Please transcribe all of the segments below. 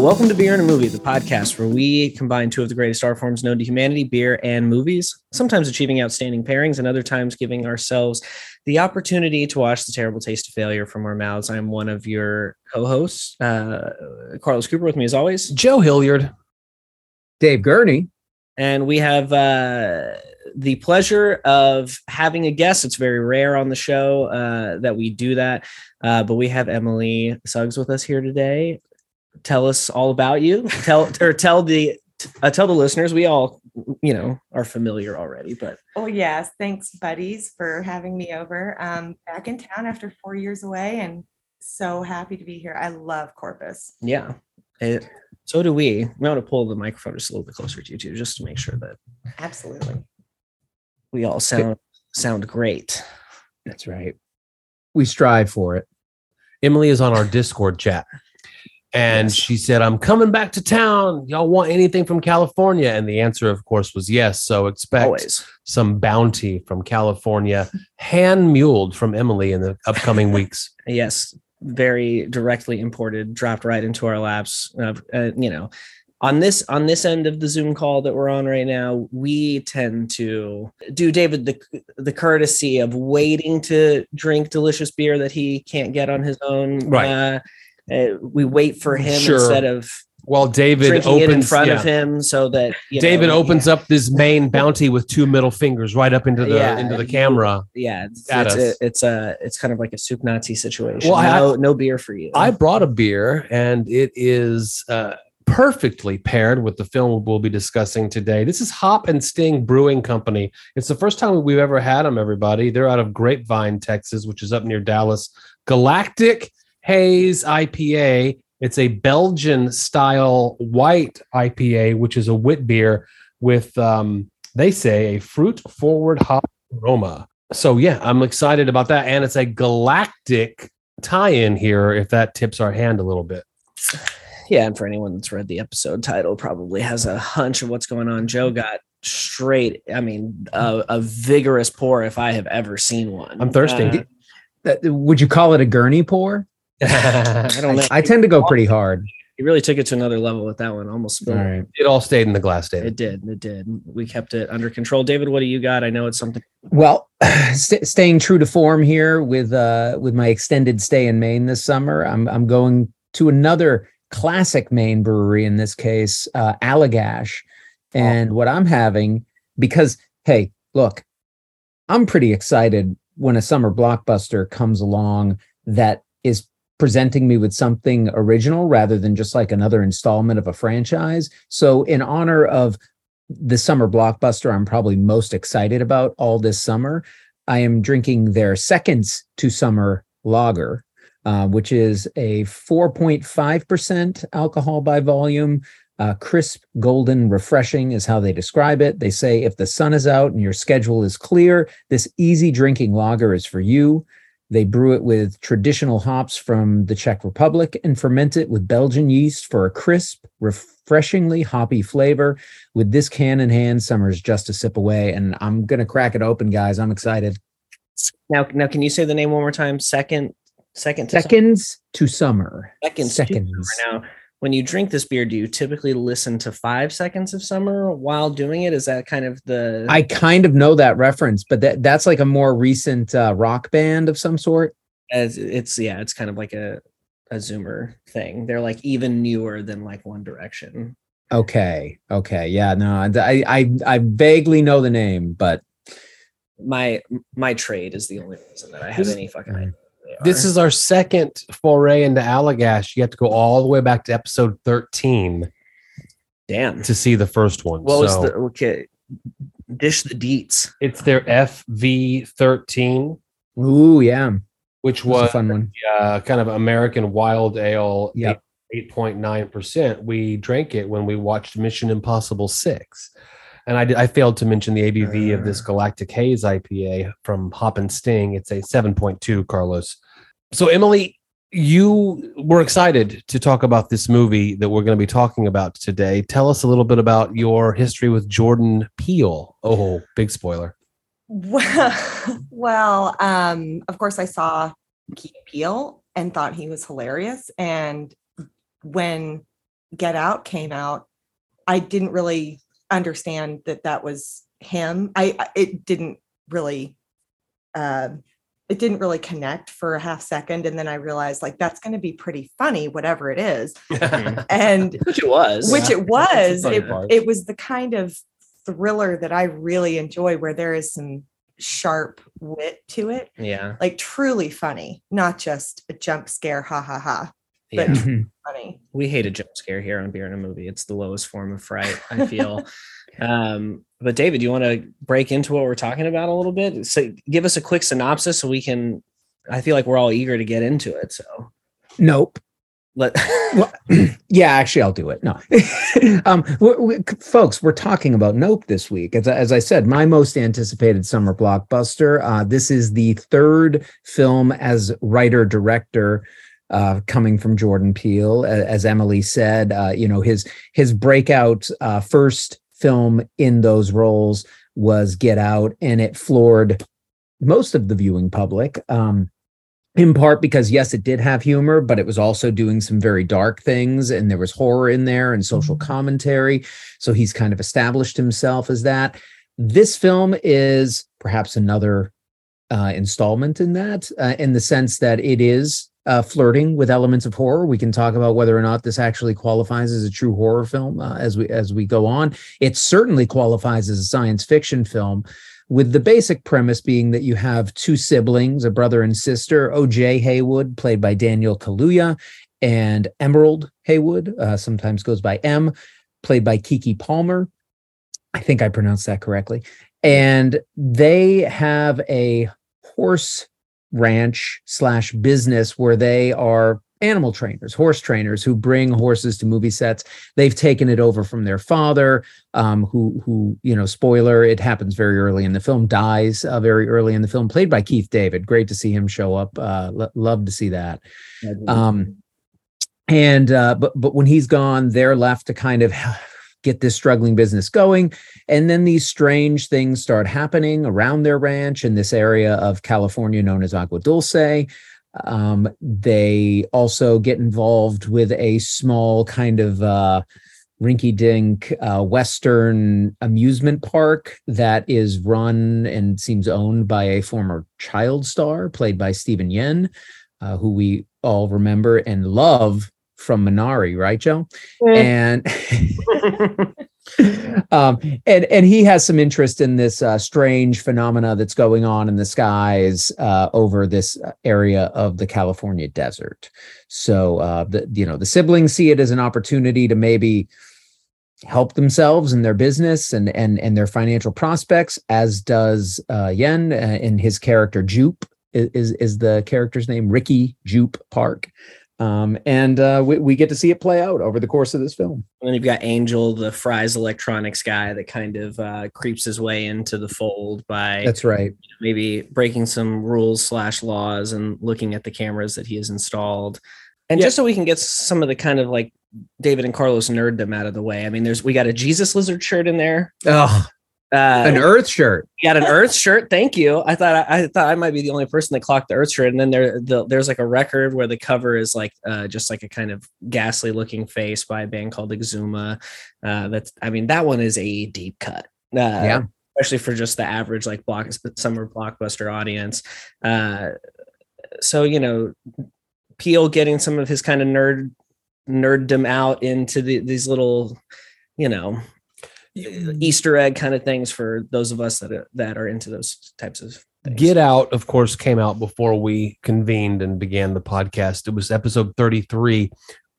Hello, welcome to Beer and a Movie, the podcast where we combine two of the greatest art forms known to humanity, beer and movies, sometimes achieving outstanding pairings and other times giving ourselves the opportunity to watch the terrible taste of failure from our mouths. I'm one of your co-hosts, uh, Carlos Cooper with me as always. Joe Hilliard. Dave Gurney. And we have uh, the pleasure of having a guest. It's very rare on the show uh, that we do that, uh, but we have Emily Suggs with us here today. Tell us all about you. Tell or tell the uh, tell the listeners. We all, you know, are familiar already, but Oh yes, thanks, buddies, for having me over. Um, back in town after four years away, and so happy to be here. I love Corpus. yeah, it, so do we. We want to pull the microphone just a little bit closer to you too, just to make sure that Absolutely. we all sound sound great. That's right. We strive for it. Emily is on our Discord chat. And Yes. she said, I'm coming back to town. Y'all want anything from California? And the answer, of course, was yes. So expect Always. some bounty from California, hand muled from Emily in the upcoming weeks. yes very directly imported dropped right into our laps uh, uh, you know on this on this end of the zoom call that we're on right now we tend to do david the the courtesy of waiting to drink delicious beer that he can't get on his own Right. uh, uh, we wait for him Sure. instead of While David opens it in front yeah. of him so that you David know, opens up this main bounty with two middle fingers right up into the Yeah. into the camera. yeah it's it's, a, it's a it's kind of like a soup nazi situation Well, I- no, no beer for you I brought a beer and it is uh, perfectly paired with the film we'll be discussing today. This is Hop and Sting Brewing Company. It's the first time we've ever had them, everybody. They're out of Grapevine, Texas, which is up near Dallas. Galactic Haze IPA. It's a Belgian style white IPA, which is a wit beer with, um, they say, a fruit forward hop aroma. So, yeah, I'm excited about that. And it's a galactic tie in here if that tips our hand a little bit. Yeah, and for anyone that's read the episode title, probably has a hunch of what's going on. Joe got straight. I mean, a, a vigorous pour if I have ever seen one. I'm thirsty. Uh, That- would you call it a Gurney pour? I don't know. I tend to go pretty hard. he really took it to another level with that one. Almost All right. it all stayed in the glass, David. It did. It did. We kept it under control. David, what do you got? I know it's something. Well, st- staying true to form here with uh with my extended stay in Maine this summer, I'm I'm going to another classic Maine brewery in this case, uh, Allagash, and what I'm having because hey, look, I'm pretty excited when a summer blockbuster comes along that is presenting me with something original rather than just like another installment of a franchise. So, in honor of the summer blockbuster I'm probably most excited about all this summer, I am drinking their seconds to summer lager, uh, which is a 4.5% alcohol by volume. Uh, crisp, golden, refreshing is how they describe it. They say if the sun is out and your schedule is clear, this easy drinking lager is for you. They brew it with traditional hops from the Czech Republic and ferment it with Belgian yeast for a crisp, refreshingly hoppy flavor. With this can in hand, summer's just a sip away. And I'm going to crack it open, guys. I'm excited. Now, now, can you say the name one more time? Second, second, to Seconds to summer. seconds. to Seconds. summer. Now, when you drink this beer, do you typically listen to five seconds of summer while doing it? Is that kind of the? I kind of know that reference, but that, that's like a more recent uh, rock band of some sort. as it's yeah, it's kind of like a a Zoomer thing. They're like even newer than like One Direction. Okay. Okay. Yeah. No, I, I, I vaguely know the name, but My my trade is the only reason that I have any fucking idea. Who they This is our second foray into Allagash. You have to go all the way back to episode 13 damn. to see the first one. What was So the okay? Dish the deets. it's their FV13, ooh, yeah. which It was a fun one. uh, kind of American wild ale, Yep. 8.9%. We drank it when we watched Mission Impossible 6. And I, I failed to mention the ABV of Uh. this Galactic Haze IPA from Hop and Sting. It's a 7.2, Carlos. So, Emily, you were excited to talk about this movie that we're going to be talking about today. Tell us a little bit about your history with Jordan Peele. Oh, big spoiler. Well, well, um, of course, I saw Key Peele and thought he was hilarious. And when Get Out came out, I didn't really understand that that was him. I it didn't really uh, it didn't really connect for a half second and then I realized like that's going to be pretty funny whatever it is. And Which it was. which Yeah. it was it, it was the kind of thriller that I really enjoy where there is some sharp wit to it, yeah. like truly funny, not just a jump scare ha ha ha. But Yeah. Mhm. funny. we hate a jump scare here on beer in a movie it's the lowest form of fright i feel um but david you want to break into what we're talking about a little bit so give us a quick synopsis so we can i feel like we're all eager to get into it so Nope. let Well, yeah, actually, I'll do it. No, um, we we- folks, we're talking about Nope this week. As, I- as I said, my most anticipated summer blockbuster. Uh, this is the third film as writer director. Uh, coming from Jordan Peele, as Emily said, uh, you know his his breakout uh, first film in those roles was Get Out, and it floored most of the viewing public. Um, in part because yes it did have humor but it was also doing some very dark things and there was horror in there and social commentary so he's kind of established himself as that this film is perhaps another uh, installment in that uh, in the sense that it is uh, flirting with elements of horror we can talk about whether or not this actually qualifies as a true horror film uh, as we as we go on it certainly qualifies as a science fiction film with the basic premise being that you have two siblings, a brother and sister, OJ Haywood, played by Daniel Kaluuya, and Emerald Haywood, uh, sometimes goes by M, played by Keke Palmer. I think I pronounced that correctly. And they have a horse ranch slash business where they are animal trainers, horse trainers who bring horses to movie sets. They've taken it over from their father, um, who who you know, spoiler, it happens very early in the film, dies uh, very early in the film, played by Keith David. Great to see him show up. Uh, lo- love to see that. Um, and uh, but but when he's gone, they're left to kind of get this struggling business going. And then these strange things start happening around their ranch in this area of California known as Agua Dulce. Um, they also get involved with a small kind of uh, rinky dink uh, Western amusement park that is run and seems owned by a former child star played by Steven Yeun, uh, who we all remember and love from Minari, right, Joe? And um, and and he has some interest in this uh, strange phenomena that's going on in the skies uh, over this area of the California desert. So uh, the you know the siblings see it as an opportunity to maybe help themselves in their business and and and their financial prospects, as does uh, Yeun uh, in his character Jupe is is the character's name Ricky Jupe Park. Um, and uh, we, we get to see it play out over the course of this film. And then you've got Angel, the Fry's electronics guy that kind of uh, creeps his way into the fold by That's right. maybe breaking some rules slash laws and looking at the cameras that he has installed. And Yeah. just so we can get some of the kind of like David and Carlos nerddom out of the way. I mean, there's we got a Jesus lizard shirt in there. Oh, Uh, an Earth shirt. we got an Earth shirt. Thank you. I thought I, I thought I might be the only person that clocked the Earth shirt. And then there the, there's like a record where the cover is like uh, just like a kind of ghastly looking face by a band called Exuma. Uh, that's I mean that one is a deep cut. Uh, Yeah. especially for just the average like block summer blockbuster audience. Uh, so you know, Peele getting some of his kind of nerd nerddom out into the, these little, you know, Easter egg kind of things for those of us that are, that are into those types of things. Get Out, of course, came out before we convened and began the podcast. It was episode 33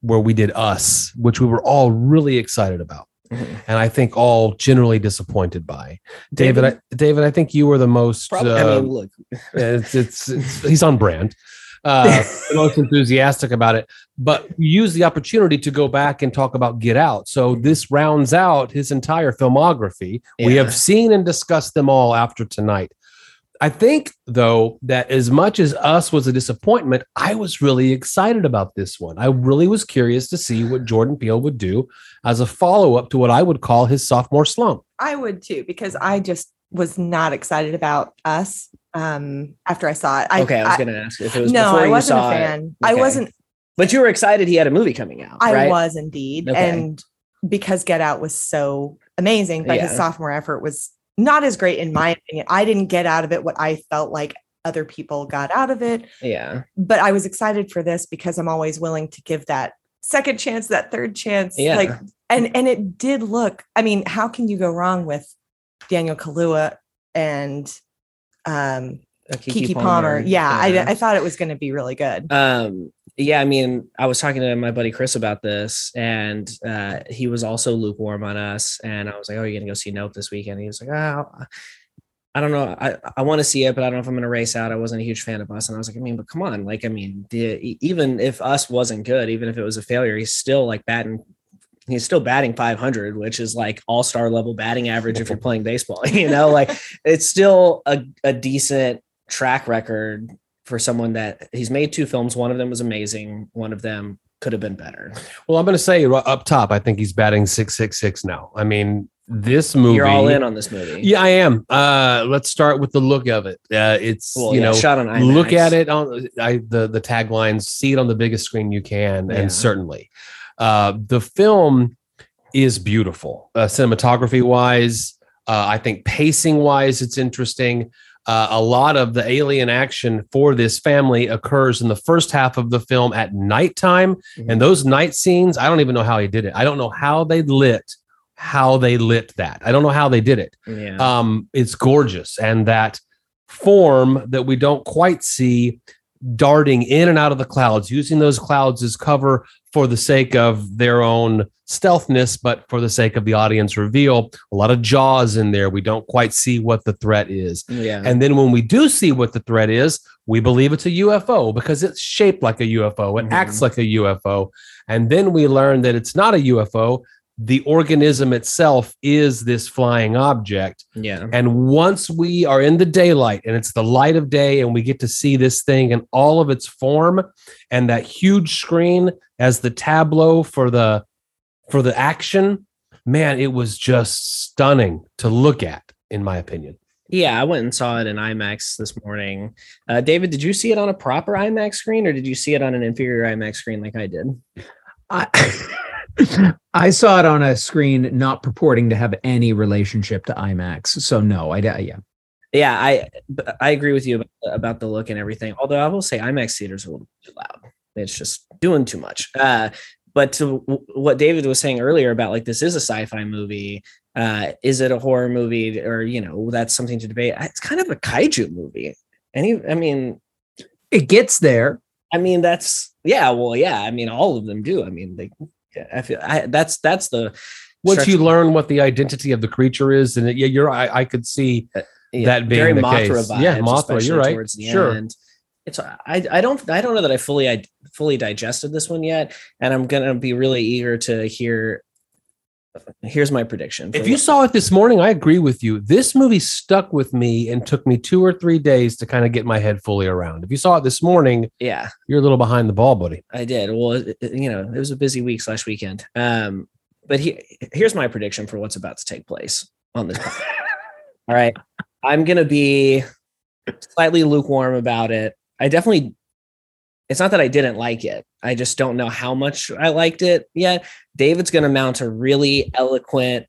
where we did Us, which we were all really excited about. Mhm. And I think all generally disappointed by. David, I, David, I think you were the most. Probably, uh, I mean, look, it's, it's, it's he's on brand. Uh, the most enthusiastic about it, but use the opportunity to go back and talk about Get Out. So this rounds out his entire filmography. We have seen and discussed them all after tonight. I think, though, that as much as Us was a disappointment, I was really excited about this one. I really was curious to see what Jordan Peele would do as a follow up to what I would call his sophomore slump. I would too, because I just was not excited about us um after I saw it. I, okay, I was going to ask if it was no, before I wasn't a fan. I wasn't But you were excited he had a movie coming out. I right? was indeed. Okay. And because Get Out was so amazing, but his sophomore effort was not as great in my opinion. I didn't get out of it what I felt like other people got out of it, Yeah. but I was excited for this because I'm always willing to give that second chance, that third chance. Yeah. Like and and it did look, I mean, how can you go wrong with Daniel Kaluuya and um Uh, Keke, Palmer. Yeah, I, I thought it was going to be really good. um yeah i mean i was talking to my buddy chris about this and uh he was also lukewarm on us and i was like oh you're gonna go see nope this weekend? He was like oh i don't know. I i want to see it but i don't know if i'm gonna race out. I wasn't a huge fan of us. And i was like i mean but come on. Like i mean the, even if us wasn't good even if it was a failure he's still like batting he's still batting 500 which is like all-star level batting average if you're playing baseball you know like it's still a, a decent track record for someone that he's made two films. One of them was amazing. One of them could have been better. Well, I'm going to say up top, I think he's batting six six six now. I mean, this movie. You're all in on this movie. Yeah, I am. Uh, let's start with the look of it. Uh, it's Well, you yeah, know, shot on IMAX. look at it on I, the the taglines. See it on the biggest screen you can, Yeah. and certainly, uh, the film is beautiful. Uh, cinematography wise, uh, I think pacing wise, it's interesting. Uh, a lot of the alien action for this family occurs in the first half of the film at nighttime. Mhm. And those night scenes, I don't even know how he did it. I don't know how they lit, how they lit that. I don't know how they did it. Yeah. Um, it's gorgeous. And that form that we don't quite see darting in and out of the clouds, using those clouds as cover for the sake of their own stealthness, but for the sake of the audience reveal. A lot of jaws in there. We don't quite see what the threat is. yeah. And then when we do see what the threat is, we believe it's a UFO because it's shaped like a UFO, it Mhm. acts like a UFO. And then we learn that it's not a UFO. The organism itself is this flying object. yeah. And once we are in the daylight and it's the light of day and we get to see this thing in all of its form and that huge screen as the tableau for the for the action, man, it was just stunning to look at in my opinion. Yeah. I went and saw it in IMAX this morning. Uh, David, did you see it on a proper IMAX screen or did you see it on an inferior IMAX screen like I did? I, I saw it on a screen not purporting to have any relationship to IMAX. So no, I yeah. Yeah, I I agree with you about, about the look and everything. Although I will say IMAX theaters are a little too loud. It's just doing too much. Uh, but to what David was saying earlier about like this is a sci-fi movie. Uh, is it a horror movie or you know that's something to debate? It's kind of a kaiju movie. Any, I mean, It gets there. I mean that's yeah. Well, yeah. I mean, all of them do. I mean, they. I feel I, that's that's the Once you learn what the identity of the creature is, and it, yeah, you're I, I could see uh, yeah, that being very the Mothra case. vibes, Yeah, Mothra, you're right. Towards the Sure. end. It's I I don't I don't know that I fully I fully digested this one yet, and I'm gonna be really eager to hear. Here's my prediction. If you saw it this morning, I agree with you. This movie stuck with me and took me two or three days to kind of get my head fully around. If you saw it this morning, yeah, you're a little behind the ball, buddy. I did. Well, it- you know, it was a busy week slash weekend. Um, but he, here's my prediction for what's about to take place on this. All right, I'm gonna be slightly lukewarm about it. I definitely. It's not that I didn't like it. I just don't know how much I liked it yet. David's gonna mount a really eloquent,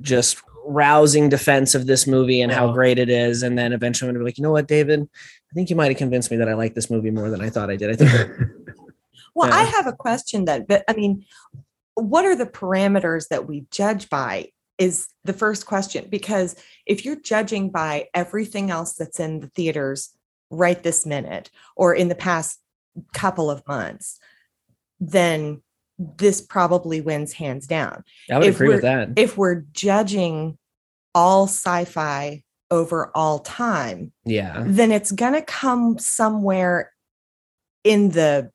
just rousing defense of this movie and how Uh-huh. great it is, and then eventually I'm gonna be like, you know what, David, I think you might have convinced me that I like this movie more than I thought I did. I think Well, Yeah. I have a question then, but I mean, what are the parameters that we judge by? Is the first question because if you're judging by everything else that's in the theaters right this minute or in the past couple of months, then this probably wins hands down. I would If agree with we're- that. If we're judging all sci-fi over all time, yeah. then it's going to come somewhere in the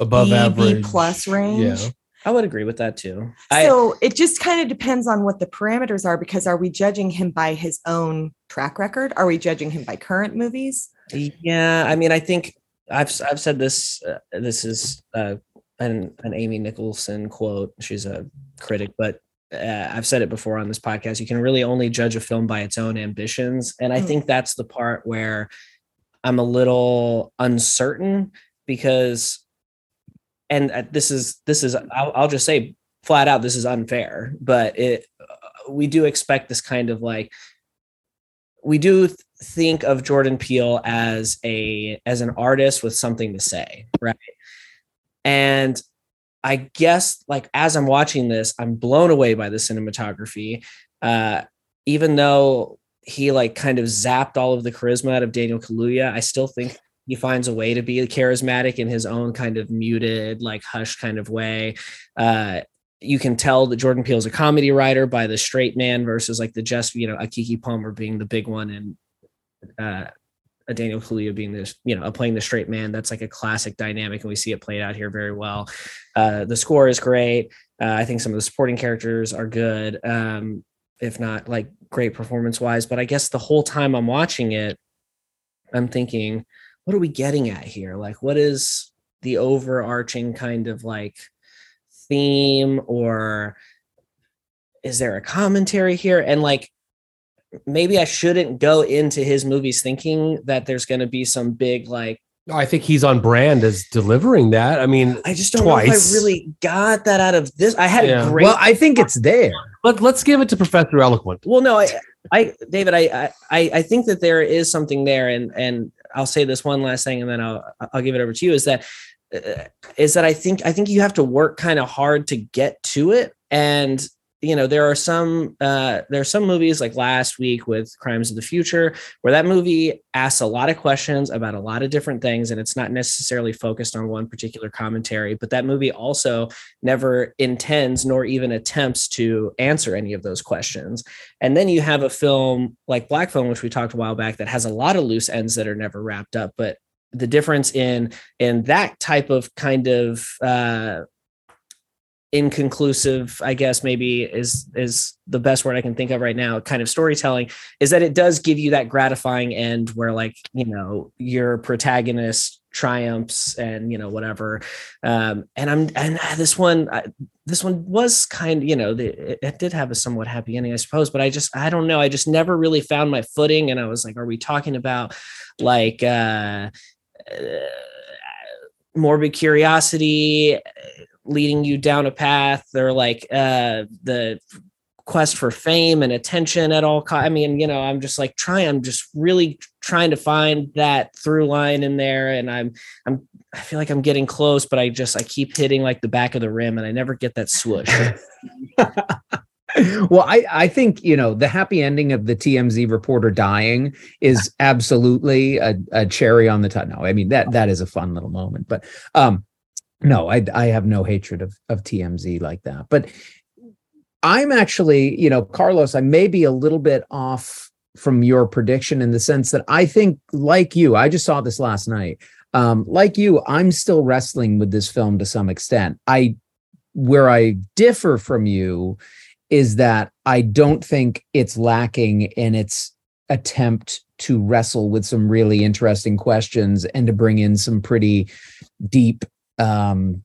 Above B, B average plus range. Yeah. I would agree with that too. I, So it just kind of depends on what the parameters are because are we judging him by his own track record? Are we judging him by current movies? yeah, I mean, I think I've I've said this. Uh, this is uh, an an Amy Nicholson quote. She's a critic, but uh, I've said it before on this podcast. You can really only judge a film by its own ambitions, and I Mm. think that's the part where I'm a little uncertain because and uh, this is this is I'll, I'll just say flat out this is unfair but it uh, we do expect this kind of like we do think of jordan peele as a as an artist with something to say right? And i guess like as i'm watching this i'm blown away by the cinematography. Uh even though he like kind of zapped all of the charisma out of daniel kaluuya i still think he finds a way to be charismatic in his own kind of muted like hush kind of way. Uh you can tell that Jordan Peele is a comedy writer by the straight man versus like the just you know a Keke Palmer being the big one and uh, a Daniel Kaluuya being this you know playing the straight man. That's like a classic dynamic, and we see it played out here very well. Uh, the score is great. Uh, I think some of the supporting characters are good, um, if not like great performance wise. But I guess the whole time I'm watching it, I'm thinking, what are we getting at here? Like, what is the overarching kind of like theme or is there a commentary here and like maybe i shouldn't go into his movies thinking that there's going to be some big like I think he's on brand as delivering that. I mean, i just don't twice. know if i really got that out of this i had Yeah. a great Well, I think it's there. But let's give it to Professor Eloquent. well no i i david I, I i think that there is something there and and i'll say this one last thing and then i'll i'll give it over to you is that uh, that i think i think you have to work kind of hard to get to it and you know there are some uh there are some movies like last week with crimes of the future where that movie asks a lot of questions about a lot of different things and it's not necessarily focused on one particular commentary but that movie also never intends nor even attempts to answer any of those questions. And then you have a film like black phone which we talked a while back that has a lot of loose ends that are never wrapped up but the difference in in that type of kind of uh inconclusive i guess maybe is is the best word i can think of right now kind of storytelling is that it does give you that gratifying end where like you know your protagonist triumphs and you know whatever. Um and i'm and this one I, this one was kind you know the, it, it did have a somewhat happy ending i suppose but i just i don't know. I just never really found my footing and i was like are we talking about like uh, uh morbid curiosity leading you down a path or like uh the quest for fame and attention at all co- i mean you know i'm just like trying i'm just really trying to find that through line in there and i'm i'm i feel like i'm getting close but i just i keep hitting like the back of the rim and i never get that swoosh well, I, I think, you know, the happy ending of the TMZ reporter dying is absolutely a, a cherry on the top. No, I mean that that is a fun little moment. But um no, I I have no hatred of of TMZ like that. But I'm actually, you know, Carlos, I may be a little bit off from your prediction in the sense that I think, like you, I just saw this last night. Um, like you, I'm still wrestling with this film to some extent. I where I differ from you is that I don't think it's lacking in its attempt to wrestle with some really interesting questions and to bring in some pretty deep um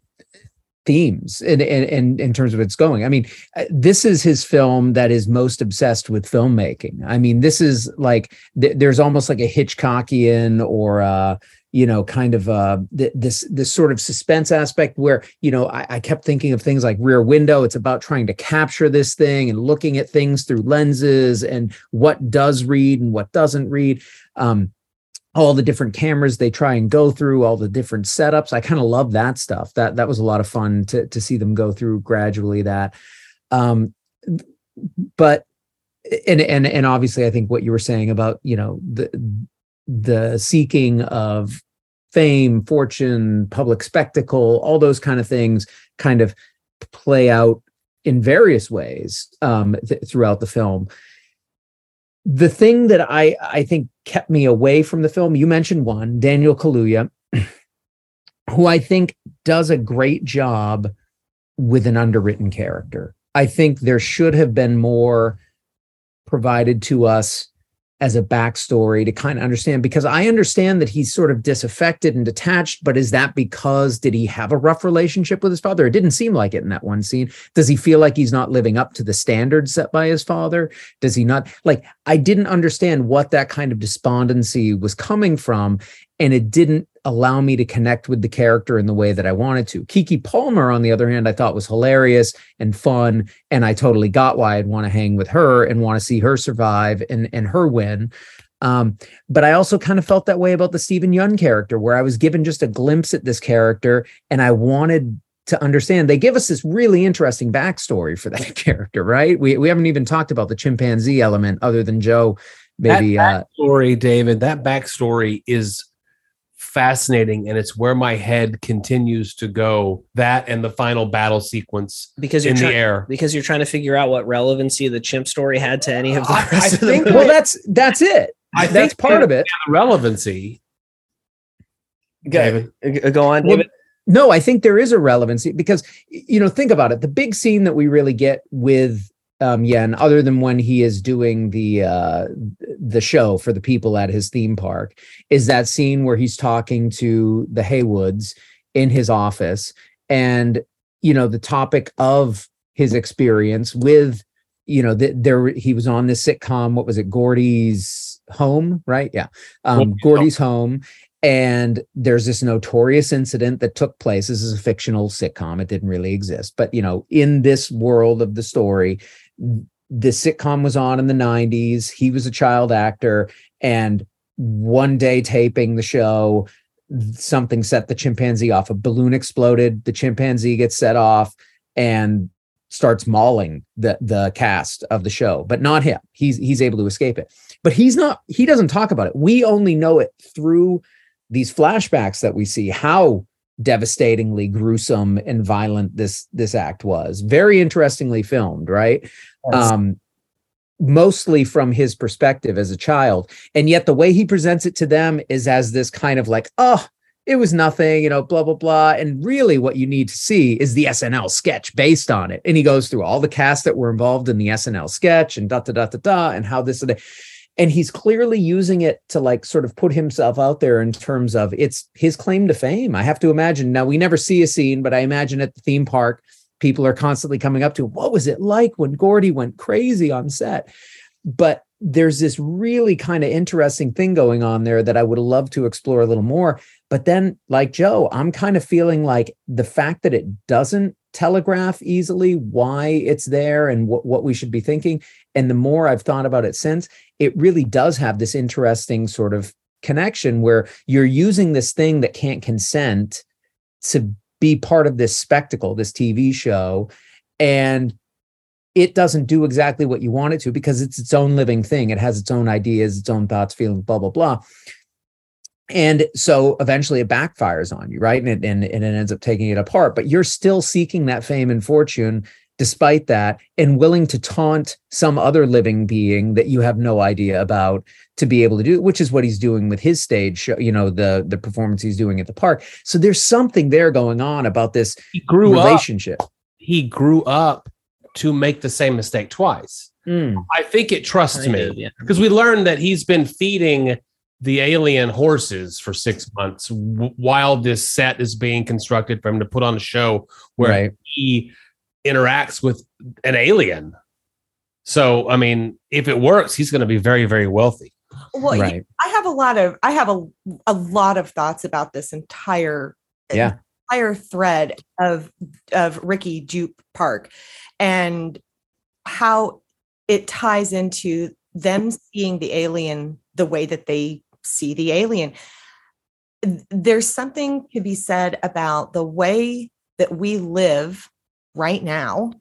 themes in, in in terms of its going. I mean uh, this is his film that is most obsessed with filmmaking. I mean this is like th- there's almost like a hitchcockian or uh you know kind of uh th- this this sort of suspense aspect where you know I, I kept thinking of things like rear window. It's about trying to capture this thing and looking at things through lenses and what does read and what doesn't read. Um all the different cameras they try and go through all the different setups. I kind of love that stuff. That that was a lot of fun to to see them go through gradually that. Um but and and and obviously i think what you were saying about you know the the seeking of fame fortune public spectacle all those kind of things kind of play out in various ways um th- throughout the film the thing that I I think kept me away from the film, you mentioned one, Daniel Kaluuya, who I think does a great job with an underwritten character. I think there should have been more provided to us as a backstory to kind of understand because I understand that he's sort of disaffected and detached, but is that because did he have a rough relationship with his father? It didn't seem like it in that one scene. Does he feel like he's not living up to the standards set by his father? Does he not like I didn't understand what that kind of despondency was coming from. And it didn't allow me to connect with the character in the way that I wanted to. Keke Palmer, on the other hand, I thought was hilarious and fun, and I totally got why I'd want to hang with her and want to see her survive and and her win. Um, but I also kind of felt that way about the Steven Yeun character, where I was given just a glimpse at this character, and I wanted to understand. They give us this really interesting backstory for that character, right? We we haven't even talked about the chimpanzee element, other than Joe. Maybe that uh, David. That backstory is fascinating, and it's where my head continues to go. That and the final battle sequence because you're in try- the air. because you're trying to figure out what relevancy the chimp story had to any of the I- rest I of think- movie. well, that's that's it. I that's think part of it. The relevancy, Go, David. go on, Well, David. No, I think there is a relevancy because you know, think about it. The big scene that we really get with um Yeun, other than when he is doing the uh the show for the people at his theme park, is that scene where he's talking to the Haywoods in his office and you know the topic of his experience with you know that there he was on this sitcom what was it gordy's home right? Yeah. Um Gordy's Home. gordy's home. And there's this notorious incident that took place. This is a fictional sitcom. It didn't really exist. But you know in this world of the story the sitcom was on in the 90s he was a child actor. And one day taping the show something set the chimpanzee off. A balloon exploded the chimpanzee gets set off and starts mauling the the cast of the show but not him. He's he's able to escape it. But he's not he doesn't talk about it. We only know it through these flashbacks that we see how devastatingly gruesome and violent this this act was. Very interestingly filmed right? Um mostly from his perspective as a child. And yet the way he presents it to them is as this kind of like oh it was nothing you know blah blah blah. And really what you need to see is the snl sketch based on it. And he goes through all the cast that were involved in the snl sketch and da da da da da and how this and that and he's clearly using it to like sort of put himself out there in terms of it's his claim to fame. I have to imagine now we never see a scene but i imagine at the theme park people are constantly coming up to him. what was it like when gordy went crazy on set? But there's this really kind of interesting thing going on there that i would love to explore a little more. But then like joe i'm kind of feeling like the fact that it doesn't telegraph easily why it's there and what, what we should be thinking. And the more i've thought about it since it really does have this interesting sort of connection where you're using this thing that can't consent to be part of this spectacle, this TV show, and it doesn't do exactly what you want it to because it's its own living thing. It has its own ideas, its own thoughts, feelings, blah, blah, blah. And so eventually it backfires on you, right? And it, and, and it ends up taking it apart. But you're still seeking that fame and fortune despite that and willing to taunt some other living being that you have no idea about to be able to do which is what he's doing with his stage show you know the the performance he's doing at the park so there's something there going on about this he grew up. relationship He grew up to make the same mistake twice. Mm, I think it trusts Kind me of, yeah. because we learned that he's been feeding the alien horses for six months w- while this set is being constructed for him to put on a show where right he interacts with an alien. So, I mean, if it works, he's going to be very, very wealthy. Well, right I have a lot of I have a a lot of thoughts about this entire Yeah. entire thread of of Ricky Jupe Park and how it ties into them seeing the alien the way that they see the alien. There's something to be said about the way that we live right now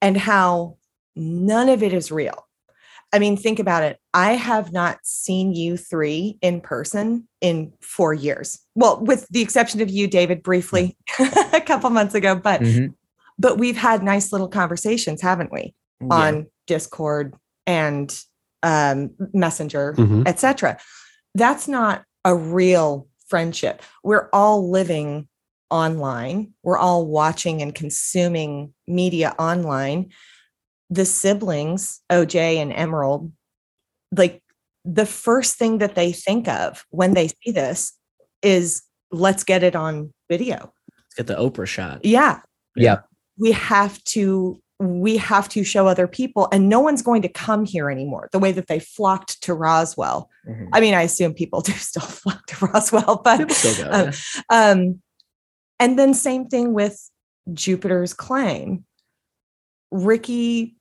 and how none of it is real. I mean, think about it. I have not seen you three in person in four years. Well, with the exception of you, David, briefly a couple months ago, but Mhm. but we've had nice little conversations, haven't we, on Discord and um, Messenger, Mhm. etc. That's not a real friendship. We're all living online. We're all watching and consuming media online. The siblings, OJ and Emerald, like the first thing that they think of when they see this is let's get it on video. Let's get the Oprah shot. Yeah. Yeah. We have to we have to show other people and no one's going to come here anymore the way that they flocked to roswell Mhm. i mean i assume people do still flock to roswell but still go. um, yeah. um, and then same thing with Jupiter's claim. Ricky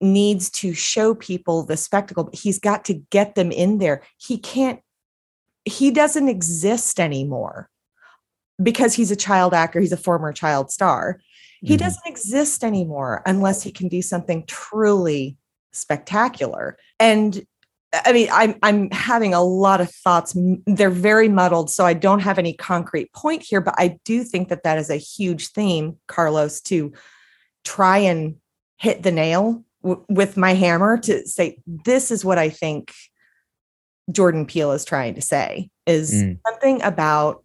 needs to show people the spectacle, but he's got to get them in there. He can't, he doesn't exist anymore because he's a child actor, he's a former child star. He Mhm. doesn't exist anymore unless he can do something truly spectacular. And I mean, I'm I'm having a lot of thoughts. They're very muddled, so I don't have any concrete point here. But I do think that that is a huge theme, Carlos, to try and hit the nail w- with my hammer to say this is what I think Jordan Peele is trying to say is Mm. something about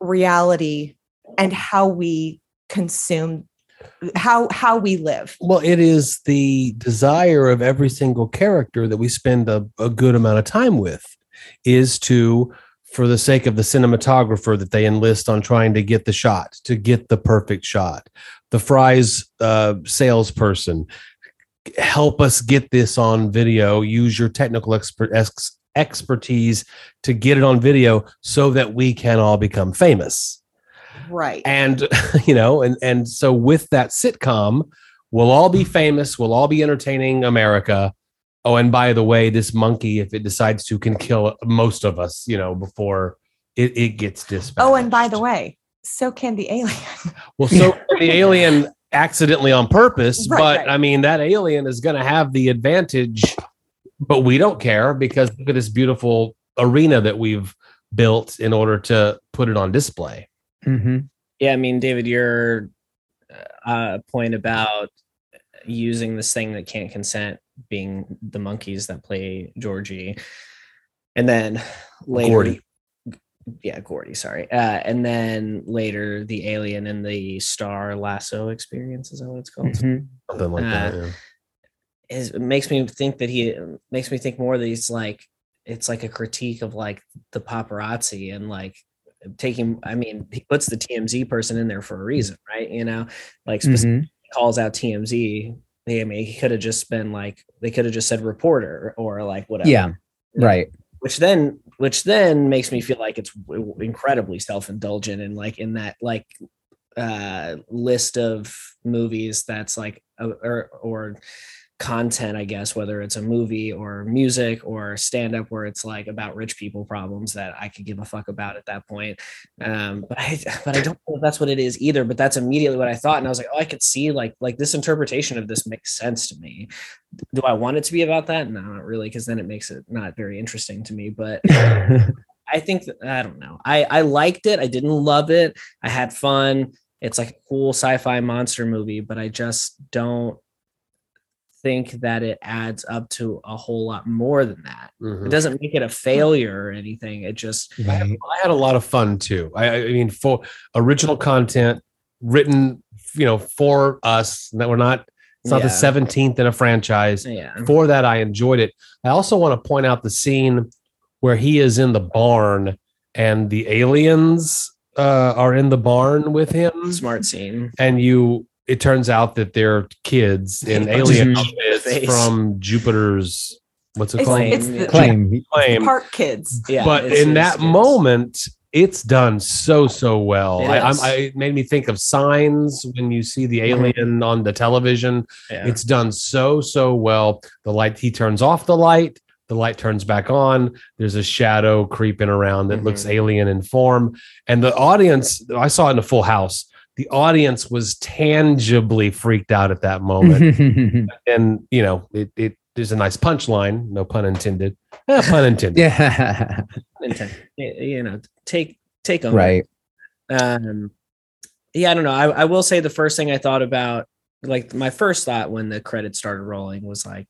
reality and how we consume how how we live. Well, it is the desire of every single character that we spend a, a good amount of time with is to, for the sake of the cinematographer that they enlist on trying to get the shot, to get the perfect shot. The fries uh, salesperson, help us get this on video. Use your technical expert ex- expertise to get it on video so that we can all become famous Right. and you know and and so with that sitcom we'll all be famous we'll all be entertaining america oh and by the way this monkey if it decides to can kill most of us you know before it, it gets dispatched oh, and by the way, so can the alien. well so the alien accidentally on purpose Right, but right. i mean that alien is going to have the advantage but we don't care because look at this beautiful arena that we've built in order to put it on display Mhm. Yeah, I mean, David, your uh, point about using this thing that can't consent being the monkeys that play Georgie, and then later, Gordy. yeah, Gordy, sorry, uh, and then later the alien and the star lasso experience is that what it's called? Mhm. something like that Uh, yeah. Is it makes me think that he makes me think more that he's like it's like a critique of like the paparazzi and like taking i mean he puts the tmz person in there for a reason right you know like specifically Mhm. calls out tmz i mean he could have just been like they could have just said reporter or like whatever Yeah. Right. which then which then makes me feel like it's incredibly self-indulgent and like in that like uh list of movies that's like or or content i guess whether it's a movie or music or stand up where it's like about rich people problems that i could give a fuck about at that point um but i but i don't know if that's what it is either but that's immediately what i thought and i was like oh i could see like like this interpretation of this makes sense to me do i want it to be about that no not really because then it makes it not very interesting to me but I think that, I don't know. I I liked it. I didn't love it. I had fun. It's like a cool sci-fi monster movie, but I just don't think that it adds up to a whole lot more than that. Mhm. It doesn't make it a failure or anything. It just Right. I had a lot of fun too. I, I mean, for original content written, you know, for us that we're not. It's not the seventeenth in a franchise. yeah. For that, I enjoyed it. I also want to point out the scene where he is in the barn and the aliens uh, are in the barn with him, Smart scene. and you. It turns out that they're kids in Punches alien him in the outfits from Jupiter's. What's it It's, called? it's Claim. the Claim. Claim. park kids. Yeah. but in that it's- moment it's done so so well It I, I'm. I it made me think of signs when you see the alien on the television yeah. it's done so so well the light he turns off the light the light turns back on there's a shadow creeping around that looks Mhm. alien in form and the audience i saw it in a full house the audience was tangibly freaked out at that moment and you know it, it there's a nice punchline no pun intended Eh, pun intended yeah. intent. You know, take take on right. um yeah i don't know I, I will say the first thing i thought about like my first thought when the credits started rolling was like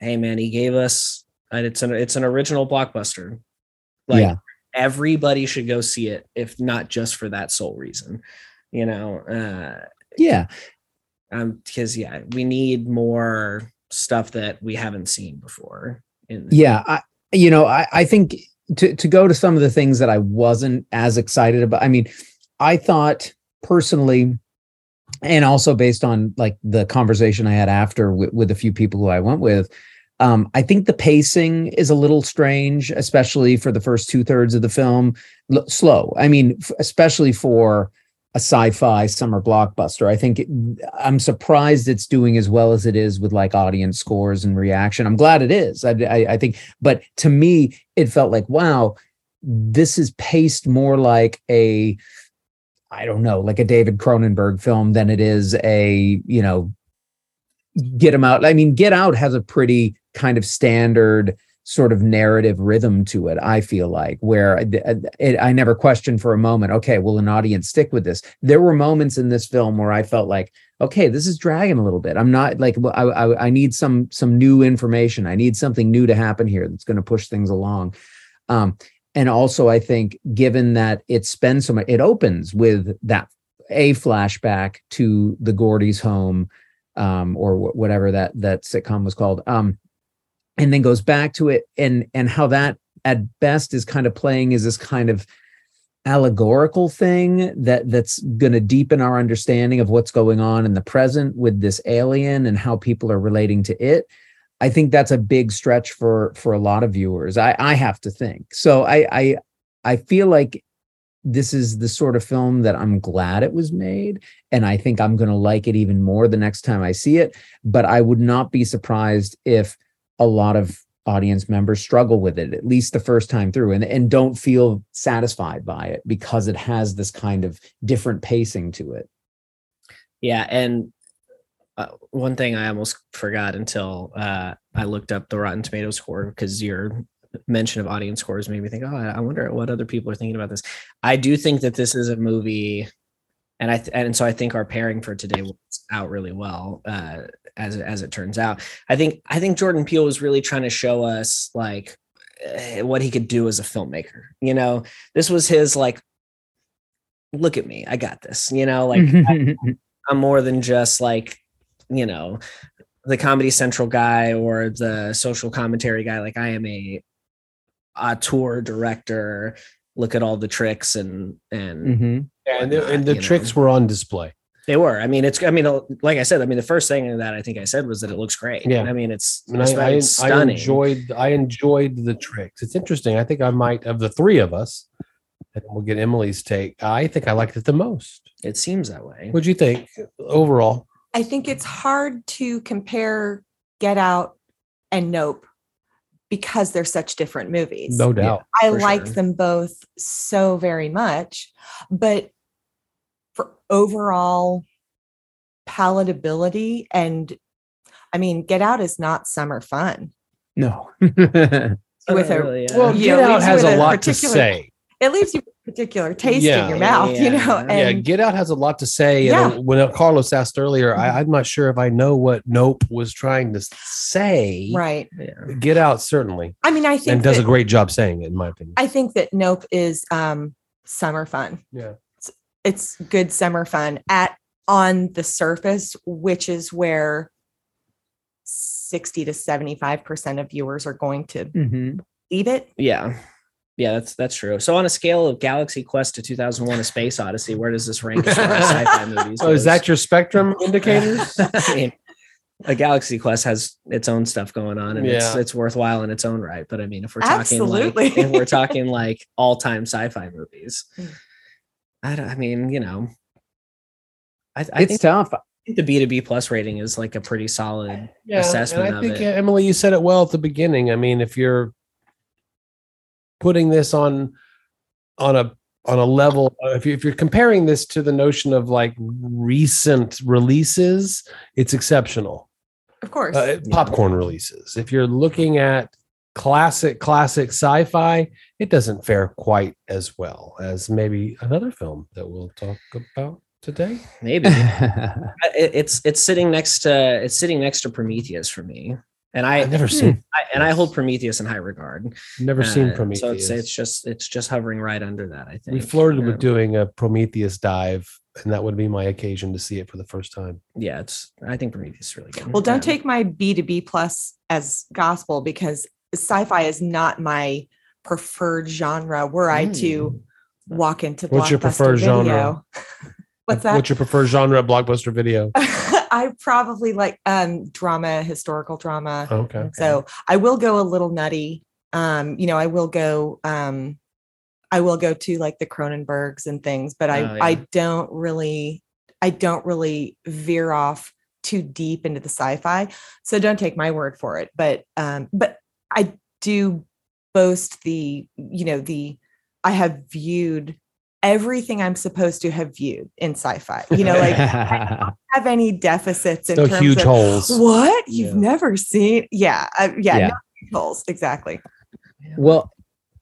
hey man he gave us and it's an it's an original blockbuster like Yeah. Everybody should go see it if not just for that sole reason you know uh Yeah. um because yeah we need more stuff that we haven't seen before in Yeah. I, you know, I, I think to, to go to some of the things that I wasn't as excited about. I mean, I thought personally and also based on like the conversation I had after with, with a few people who I went with, um, I think the pacing is a little strange, especially for the first two thirds of the film. L- slow. I mean, f- especially for a sci-fi summer blockbuster. I think it, I'm surprised it's doing as well as it is with like audience scores and reaction. I'm glad it is. I, I, I think, but to me, it felt like wow, this is paced more like a I don't know, like a David Cronenberg film than it is a, you know, Get Him Out. I mean, Get Out has a pretty kind of standard sort of narrative rhythm to it, I feel like, where I, it, I never questioned for a moment, okay, will an audience stick with this? There were moments in this film where I felt like, okay, this is dragging a little bit. I'm not like, I, I, I need some some new information. I need something new to happen here that's going to push things along. Um, and also i think given that it spends so much it opens with that a flashback to the gordy's home um, or wh- whatever that that sitcom was called um, and then goes back to it and and how that at best is kind of playing as this kind of allegorical thing that that's going to deepen our understanding of what's going on in the present with this alien and how people are relating to it I think that's a big stretch for for a lot of viewers. I I have to think. So I I I feel like this is the sort of film that I'm glad it was made and I think I'm going to like it even more the next time I see it, but I would not be surprised if a lot of audience members struggle with it at least the first time through and and don't feel satisfied by it because it has this kind of different pacing to it. Yeah, and uh, one thing I almost forgot until uh, I looked up the Rotten Tomato score because your mention of audience scores made me think, oh, I wonder what other people are thinking about this. I do think that this is a movie, and I th- and so I think our pairing for today works out really well. Uh, as as it turns out, I think I think Jordan Peele was really trying to show us like eh, what he could do as a filmmaker. You know, this was his like, look at me, I got this. You know, like I, I'm more than just like you know the comedy central guy or the social commentary guy like i am a, a tour director look at all the tricks and and Mhm. and the, and the you know. tricks were on display. They were i mean it's i mean uh, like i said i mean the first thing that i think i said was that it looks great Yeah. i mean it's, I mean, it's I, I, I enjoyed I enjoyed the tricks. It's interesting. I think I might of the three of us, and we'll get Emily's take. I think I liked it the most. it seems that way What'd you think overall? I think it's hard to compare Get Out and Nope because they're such different movies. No doubt. I for like sure. them both so very much, but for overall palatability and I mean, Get Out is not summer fun. No. with a- Really, yeah. Well, Yeah, Get Out has a a lot to say. It leaves you a particular taste Yeah. in your mouth, you know. Yeah. yeah, Get Out has a lot to say. Uh, yeah. And when uh, Carlos asked earlier, I, mm-hmm. I'm not sure if I know what Nope was trying to say. right. yeah. Get Out certainly, I mean, I think and does a great job saying it, in my opinion. I think that Nope is um summer fun. yeah. It's good summer fun at on the surface, which is where 60 to 75% of viewers are going to Mhm. leave it. yeah yeah that's that's true so on a scale of galaxy quest to 2001 a space odyssey where does this rank as far as sci-fi movies So Oh, is that your spectrum indicators? I mean, a Galaxy Quest has its own stuff going on, and it's Yeah. it's worthwhile in its own right. But I mean, if we're talking Absolutely. like if we're talking like all time sci-fi movies, Mm. I, don't- I mean, you know, I, I It's think tough. the B to B plus rating is like a pretty solid. yeah, assessment and I of think it. uh, Emily, you said it well at the beginning. I mean, if you're putting this on on a on a level, if, you, if you're comparing this to the notion of like recent releases, it's exceptional. Of course. Uh, popcorn releases. If you're looking at classic classic sci-fi, it doesn't fare quite as well as maybe another film that we'll talk about today. Maybe it, it's it's sitting next to it's sitting next to Prometheus for me, and I, I've never seen I and I hold Prometheus in high regard. never seen Uh, Prometheus. So it's it's just it's just hovering right under that. I think we flirted Yeah. with doing a Prometheus dive, and that would be my occasion to see it for the first time. yeah, it's I think Prometheus is really good. well, don't Yeah. take my B to B plus as gospel because sci-fi is not my preferred genre were I to Mm. walk into What's your preferred Video. genre? What's that? What's your preferred genre of blockbuster video? I probably like um drama, historical drama. Okay. So I will go a little nutty. Um, you know, I will go um I will go to like the Cronenbergs and things, but I Oh, yeah. I don't really I don't really veer off too deep into the sci-fi. So don't take my word for it, but um but I do boast the you know the I have viewed everything I'm supposed to have viewed in sci-fi. You know, like I have any deficits in No terms huge of holes. what you've Yeah. never seen. Yeah, uh, yeah, Yeah. no holes exactly. Well,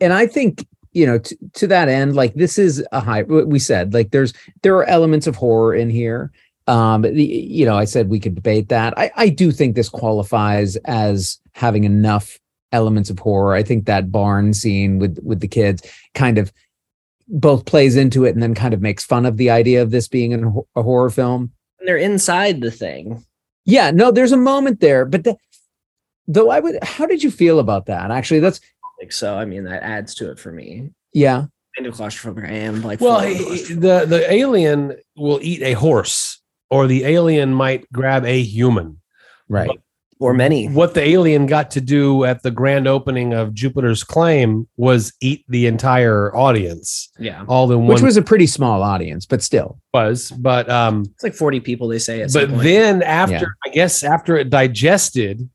and I think you know to, to that end, like this is a high. We said like there's there are elements of horror in here. Um, the, you know, I said we could debate that. I I do think this qualifies as having enough elements of horror. I think that barn scene with with the kids kind of both plays into it and then kind of makes fun of the idea of this being an, a horror film. And they're inside the thing. Yeah, no, there's a moment there, but the, though I would, how did you feel about that? Actually, that's Like so, I mean, that adds to it for me. yeah, Kind of claustrophobic. I am like Well, fully he- claustrophobic. the the alien will eat a horse, or the alien might grab a human. right. Or many. What the alien got to do at the grand opening of Jupiter's Claim was eat the entire audience, Yeah, all in one Which was a pretty small audience, but still. was. But um, it's like forty people. They say. At some but point. then after Yeah. I guess after it digested,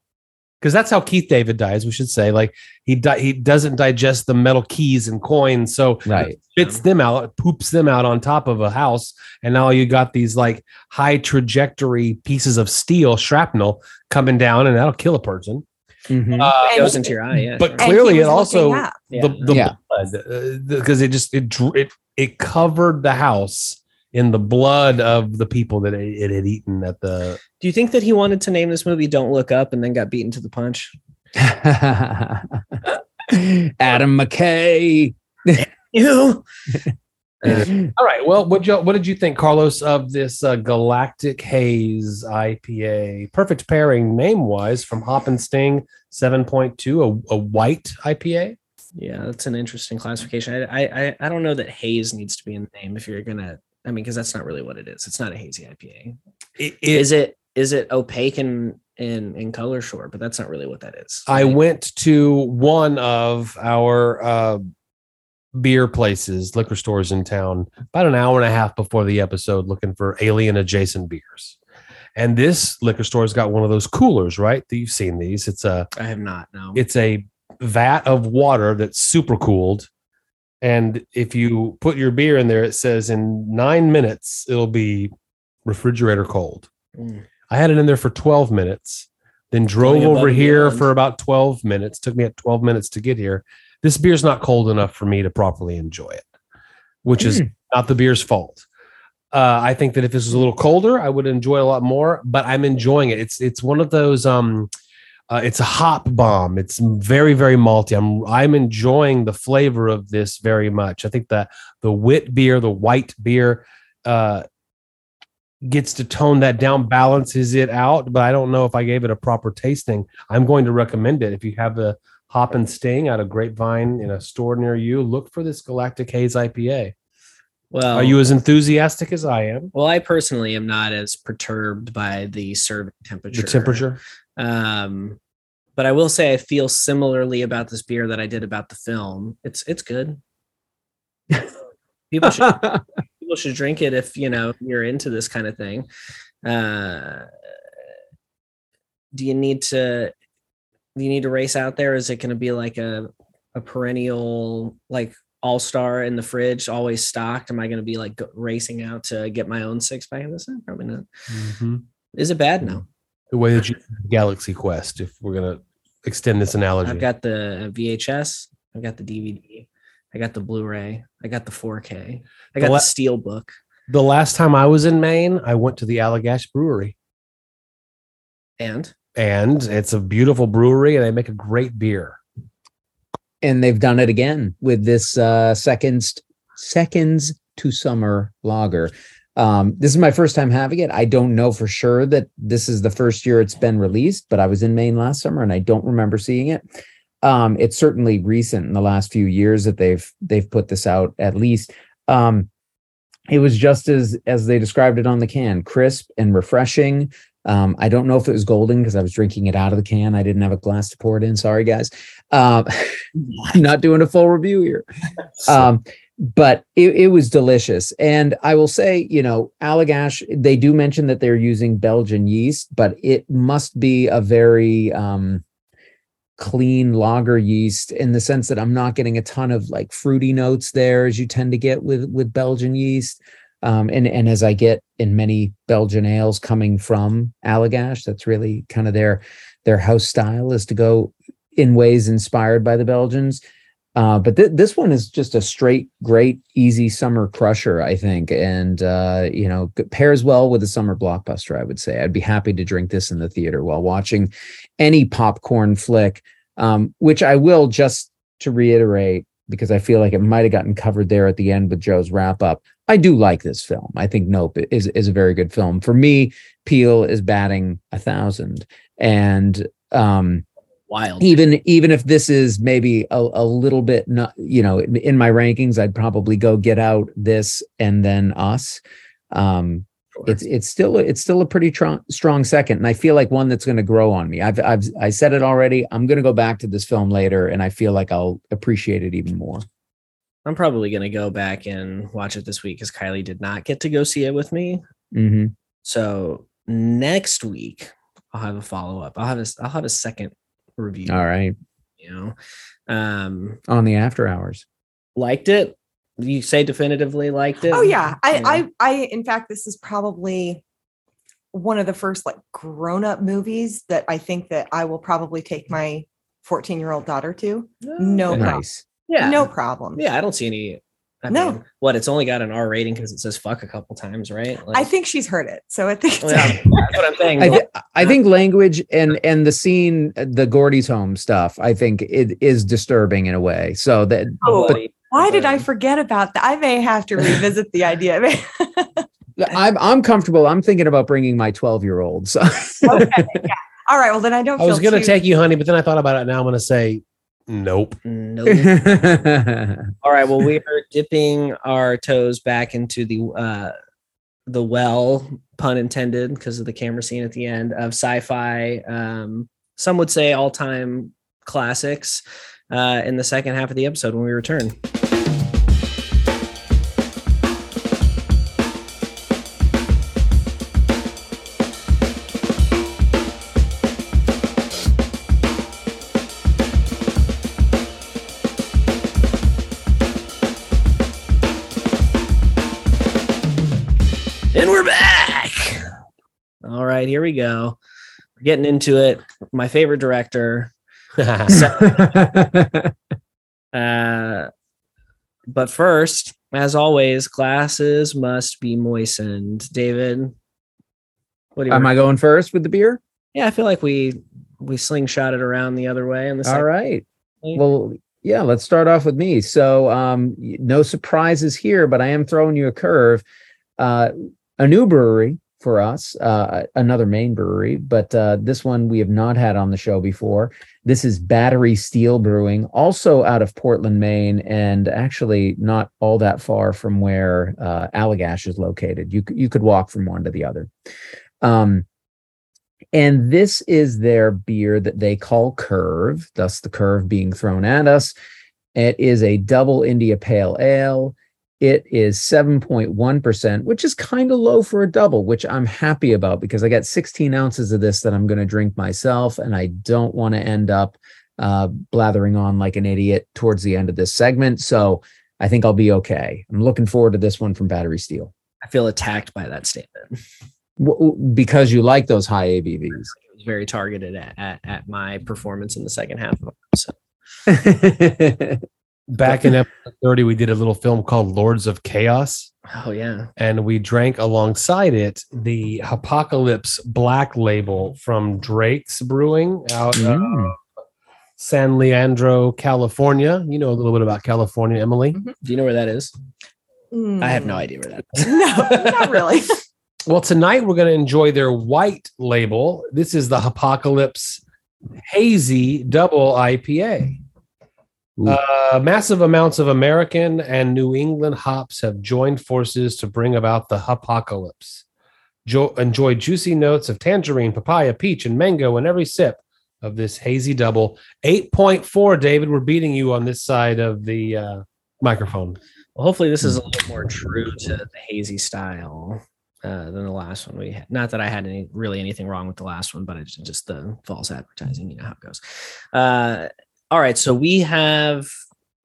because that's how Keith David dies. We should say like he di- he doesn't digest the metal keys and coins, so Right. spits them out, poops them out on top of a house, and now you got these like high trajectory pieces of steel shrapnel coming down, and that'll kill a person. Mhm. Uh, it goes into your eye. Yeah, but sure. And clearly, it also looking. Yeah. the the Yeah. blood because it just it, it it covered the house in the blood of the people that it, it had eaten at the. Do you think that he wanted to name this movie "Don't Look Up" and then got beaten to the punch? Adam McKay. You. All right. Well, what you what did you think, Carlos, of this uh, Galactic Haze IPA? Perfect pairing name wise from Hop and Sting seven point two, a, a white IPA. Yeah, that's an interesting classification. I, I I I don't know that haze needs to be in the name if you're gonna. I mean, because that's not really what it is. It's not a hazy IPA. It, Is it? Is it opaque in in in color? Sure, but that's not really what that is. I went to one of our uh, beer places, liquor stores in town, about an hour and a half before the episode, looking for alien adjacent beers. And this liquor store's got one of those coolers, right? You've seen these. It's a I have not. No. it's a vat of water that's super cooled. And if you put your beer in there, it says in nine minutes it'll be refrigerator cold. Mm. I had it in there for 12 minutes, then drove over here for about 12 minutes. Took me at 12 minutes to get here. This beer's not cold enough for me to properly enjoy it, which is Mm. not the beer's fault. Uh, I think that if this was a little colder, I would enjoy it a lot more, but I'm enjoying it. It's it's one of those um uh, it's a hop bomb. It's very, very malty. I'm I'm enjoying the flavor of this very much. I think that the wit beer, the white beer, uh, gets to tone that down, balances it out. But I don't know if I gave it a proper tasting. I'm going to recommend it if you have a hop and sting out of Grapevine in a store near you. Look for this Galactic Haze IPA. Well, Are you as enthusiastic as I am? Well, I personally am not as perturbed by the serving temperature. The temperature. Um, but I will say I feel similarly about this beer that I did about the film. It's it's good. People should people should drink it if you know you're into this kind of thing. Uh, do you need to do you need to race out there? Is it going to be like a a perennial like all star in the fridge, always stocked? Am I going to be like racing out to get my own six pack of this? Probably not. Mhm. Is it bad? No. The way that you Galaxy Quest, if we're gonna extend this analogy. I've got the VHS. I've got the DVD. I got the Blu-ray. I got the 4K. I got la- the Steel Book. the last time I was in Maine, I went to the Allagash Brewery, And and it's a beautiful brewery, and they make a great beer. and they've done it again with this uh seconds seconds to summer lager um this is my first time having it i don't know for sure that this is the first year it's been released but i was in maine last summer and i don't remember seeing it um it's certainly recent in the last few years that they've they've put this out at least um it was just as as they described it on the can, crisp and refreshing. Um, I don't know if it was golden because I was drinking it out of the can. I didn't have a glass to pour it in. Sorry, guys. Um, I'm not doing a full review here. Um, but it, it was delicious. And I will say, you know, Allagash, they do mention that they're using Belgian yeast, but it must be a very um, clean lager yeast in the sense that I'm not getting a ton of like fruity notes there as you tend to get with with Belgian yeast. Um, and and as I get in many Belgian ales coming from Allagash, that's really kind of their their house style is to go in ways inspired by the Belgians. Uh, but th- this one is just a straight, great, easy summer crusher, I think, and uh, you know pairs well with a summer blockbuster. I would say I'd be happy to drink this in the theater while watching any popcorn flick. Um, which I will just to reiterate because I feel like it might have gotten covered there at the end with Joe's wrap up. I do like this film. I think Nope is is a very good film. For me, Peele is batting a thousand, and um, Wild. even even if this is maybe a, a little bit not you know in my rankings i'd probably go get out this and then us um it's it's still it's still a pretty tr- strong second and i feel like one that's going to grow on me i've i've i said it already i'm going to go back to this film later and i feel like i'll appreciate it even more I'm probably gonna go back and watch it this week because Kylie did not get to go see it with me. mm-hmm. So next week I'll have a follow up. I'll have a I'll have a second review. all right You know, um, on the after hours liked it. You say definitively liked it. Oh yeah. I, Yeah. I I in fact this is probably one of the first like grown-up movies that I think that I will probably take my 14-year-old daughter to. No problem. nice Yeah. No problem. Yeah, I don't see any. I No. mean, what it's only got an R rating because it says fuck a couple times, right? I think she's heard it. So I think it's Well, yeah, that's what I'm saying. I, th- I think language and and the scene the gordy's home stuff i think it is disturbing in a way so that Oh, But- why did I forget about that? I may have to revisit the idea. i'm i'm comfortable i'm thinking about bringing my 12 year old so okay. Yeah. All right. Well, then I don't I was gonna too- take you, honey, but then I thought about it. Now I'm gonna say nope. No. All right. Well, we are dipping our toes back into the uh the well, pun intended, because of the camera scene at the end of sci-fi. Um, some would say all-time classics. Uh, in the second half of the episode when we return. Right, here we go. We're getting into it. My favorite director. Uh, but first, as always, glasses must be moistened. David, what do you? am i going first with the beer yeah, I feel like we we slingshot it around the other way And the all second. well yeah let's start off with me so um no surprises here but i am throwing you a curve uh a new brewery for us uh another Maine brewery but uh this one we have not had on the show before this is battery steele brewing also out of portland maine and actually not all that far from where uh allagash is located you, you could walk from one to the other um and this is their beer that they call Curve, thus the curve being thrown at us. It is a double India Pale Ale. It is 7.1%, which is kind of low for a double, which I'm happy about because I got 16 ounces of this that I'm going to drink myself. And I don't want to end up uh, blathering on like an idiot towards the end of this segment. So I think I'll be okay. I'm looking forward to this one from Battery Steele I feel attacked by that statement. Because you like those high ABVs. It was very targeted at, at, at my performance in the second half of the episode. Back in episode 30, we did a little film called Lords of Chaos, Oh yeah. and we drank alongside it the Apocalypse Black Label from Drake's Brewing out of Mm. San Leandro, California. You know a little bit about California, Emily. Do you know where that is? I have no Mm. idea where that is. No, not really. Well, tonight we're going to enjoy their white label. This is the Apocalypse Hazy Double IPA. Uh, massive amounts of American and New England hops have joined forces to bring about the apocalypse. Jo- enjoy juicy notes of tangerine, papaya, peach, and mango in every sip of this hazy double. 8.4, David. We're beating you on this side of the uh, microphone. Well, hopefully this is a little more true to the hazy style uh, than the last one we had. Not that I had any really anything wrong with the last one, but it's just the false advertising. You know how it goes. Uh, all right, so we have.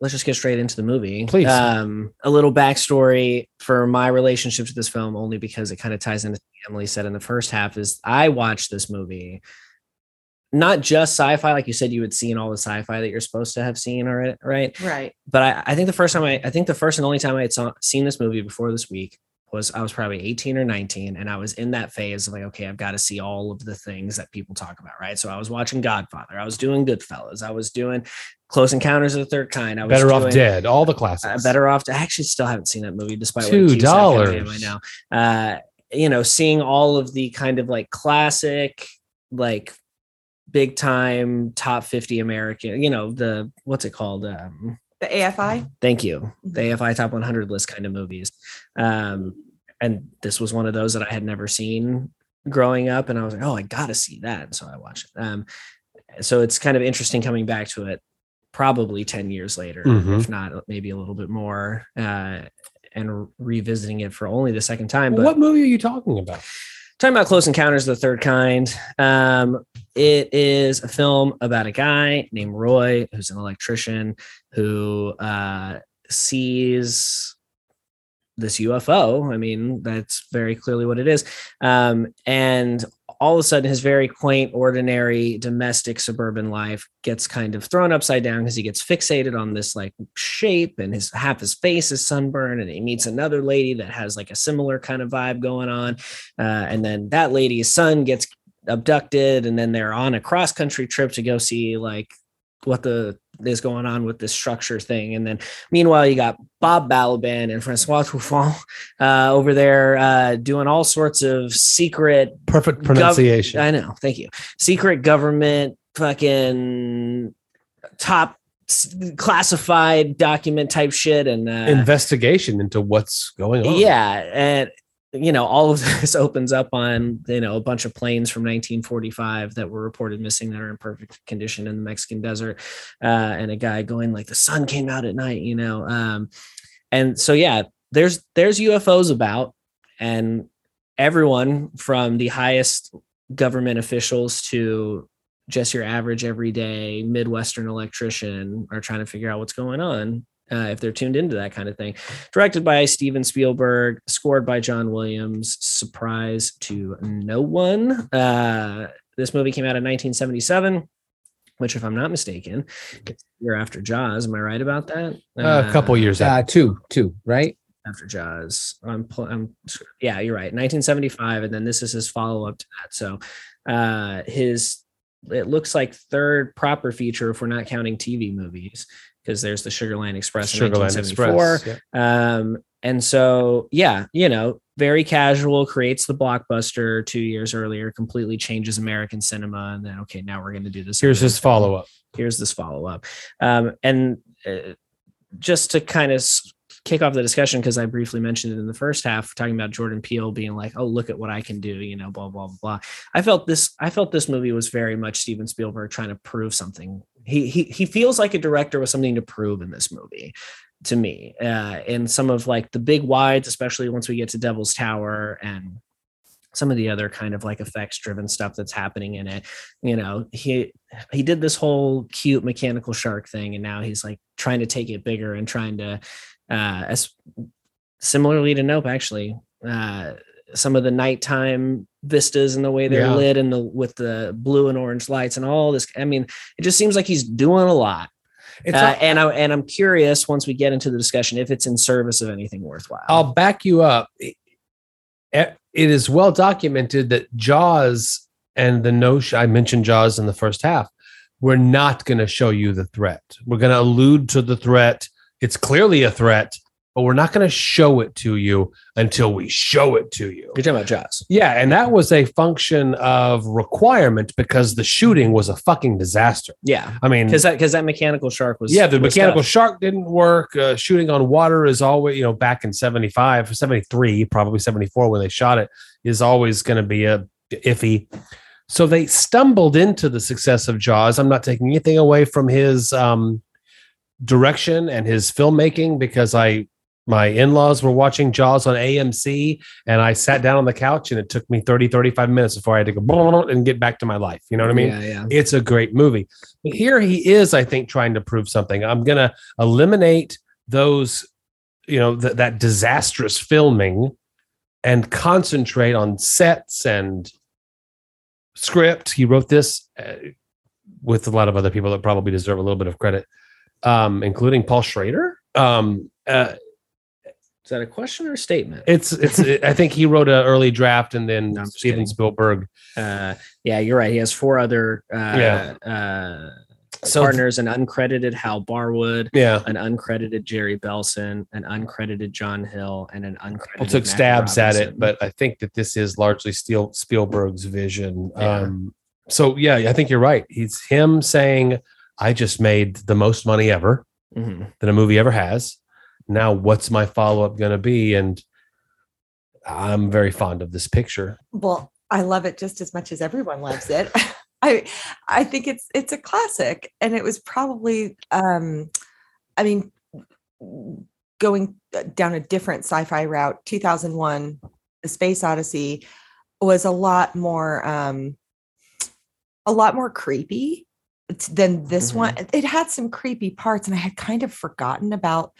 Let's just get straight into the movie. Please. Um, a little backstory for my relationship to this film, only because it kind of ties into what Emily said in the first half. Is I watched this movie not just sci-fi, like you said, you had seen all the sci-fi that you're supposed to have seen already, right? Right. but I, I think the first time I, I think the first and only time I had saw, seen this movie before this week was I was probably 18 or 19 and I was in that phase of like, okay, I've got to see all of the things that people talk about. Right. So I was watching Godfather. I was doing Goodfellas. I was doing Close Encounters of the Third Kind. I was Better off doing, dead. All the classics uh, classics. better off. I actually still haven't seen that movie despite what Two it keeps happening to me dollars. right now. Uh, you know, seeing all of the kind of like classic, like big time top 50 American, you know, the what's it called? Um, The AFI. Thank you. The AFI Top 100 list kind of movies. Um, and this was one of those that I had never seen growing up, and I was like, oh, I got to see that. So I watched it. Um, so it's kind of interesting coming back to it, probably 10 years later, Mhm. if not maybe a little bit more, uh, and revisiting it for only the second time. But what movie are you talking about? talking about Close Encounters of the Third Kind. Um, it is a film about a guy named Roy who's an electrician who uh, sees this UFO. I mean, that's very clearly what it is. Um, and all of a sudden, his very quaint, ordinary, domestic suburban life gets kind of thrown upside down because he gets fixated on this like shape, and his half his face is sunburned, and he meets another lady that has like a similar kind of vibe going on, uh, and then that lady's son gets abducted, and then they're on a cross country trip to go see like what the is going on with this structure thing. And then meanwhile, you got Bob Balaban and Francois Truffaut uh, over there uh, doing all sorts of secret. Perfect gov- pronunciation. I know. Thank you. Secret government fucking top classified document type shit. And uh, Investigation into what's going on. yeah, and you know, all of this opens up on you know a bunch of planes from 1945 that were reported missing that are in perfect condition in the Mexican desert, uh, and a guy going like the sun came out at night, you know, um, and so yeah, there's there's UFOs about, and everyone from the highest government officials to just your average everyday midwestern electrician are trying to figure out what's going on uh, if they're tuned into that kind of thing directed by steven spielberg scored by john williams surprise to no one uh, this movie came out in 1977 which if i'm not mistaken it's the year after jaws am i right about that a couple years Uh, after. two, two, right? after Jaws. I'm, pl- I'm yeah, you're right. 1975, and then this is his follow up to that. So, uh, his it looks like third proper feature if we're not counting TV movies, because there's the Sugarland Express in Sugarland 1974. Express. yeah. Um, and so yeah, you know, very casual, creates the blockbuster two years earlier, completely changes American cinema, and then okay, now we're going to do this. Here's other his follow up. here's this follow up um, and uh, just to kind of kick off the discussion because i briefly mentioned it in the first half talking about jordan peele being like oh look at what i can do you know blah blah blah blah i felt this i felt this movie was very much steven spielberg trying to prove something he he, he feels like a director with something to prove in this movie to me uh in some of like the big wides especially once we get to devil's tower and some of the other kind of like effects driven stuff that's happening in it. You know he he did this whole cute mechanical shark thing and now he's like trying to take it bigger and trying to uh as similarly to nope actually uh some of the nighttime vistas and the way they're Yeah. lit and the with the blue and orange lights and all this i mean it just seems like he's doing a lot It's uh, not- and i and i'm curious once we get into the discussion if it's in service of anything worthwhile I'll back you up. It, it is well documented that Jaws and the notion I mentioned Jaws in the first half. We're not going to show you the threat. We're going to allude to the threat. It's clearly a threat, but we're not going to show it to you until we show it to you. You're talking about Jaws. Yeah, and that was a function of requirement because the shooting was a fucking disaster. Yeah. I mean, Because that that mechanical shark was yeah, the was mechanical tough. shark didn't work. Uh, shooting on water is always, you know, back in 75, 73, probably 74 when they shot it, is always going to be a iffy. So they stumbled into the success of Jaws. I'm not taking anything away from his um, direction and his filmmaking because I my in-laws were watching Jaws on AMC and I sat down on the couch and it took me 30 35 minutes before I had to go and get back to my life. You know what I mean? Yeah, yeah. it's a great movie. But here he is, I think, trying to prove something. I'm going to eliminate those, you know, th- that disastrous filming and concentrate on sets and script. He wrote this uh, with a lot of other people that probably deserve a little bit of credit, um, including Paul Schrader. Um, uh, Is that a question or a statement? it's it's. I think he wrote an early draft, and then No, Steven kidding. Spielberg. Uh, yeah, you're right. He has four other uh, Yeah. uh, So- partners: an uncredited Hal Barwood, Yeah, an uncredited Jerry Belson, an uncredited John Hill, and an uncredited. people took Matt stabs at it, but I think that this is largely Steel Spielberg's vision. Yeah. Um, so yeah, I think you're right. He's him saying, "I just made the most money ever Mhm. that a movie ever has. Now, what's my follow up going to be?" And I'm very fond of this picture. Well, I love it just as much as everyone loves it. I I think it's it's a classic and it was probably um I mean going uh, down a different sci-fi route 2001 The Space Odyssey was a lot more um a lot more creepy than this one. It had some creepy parts and I had kind of forgotten about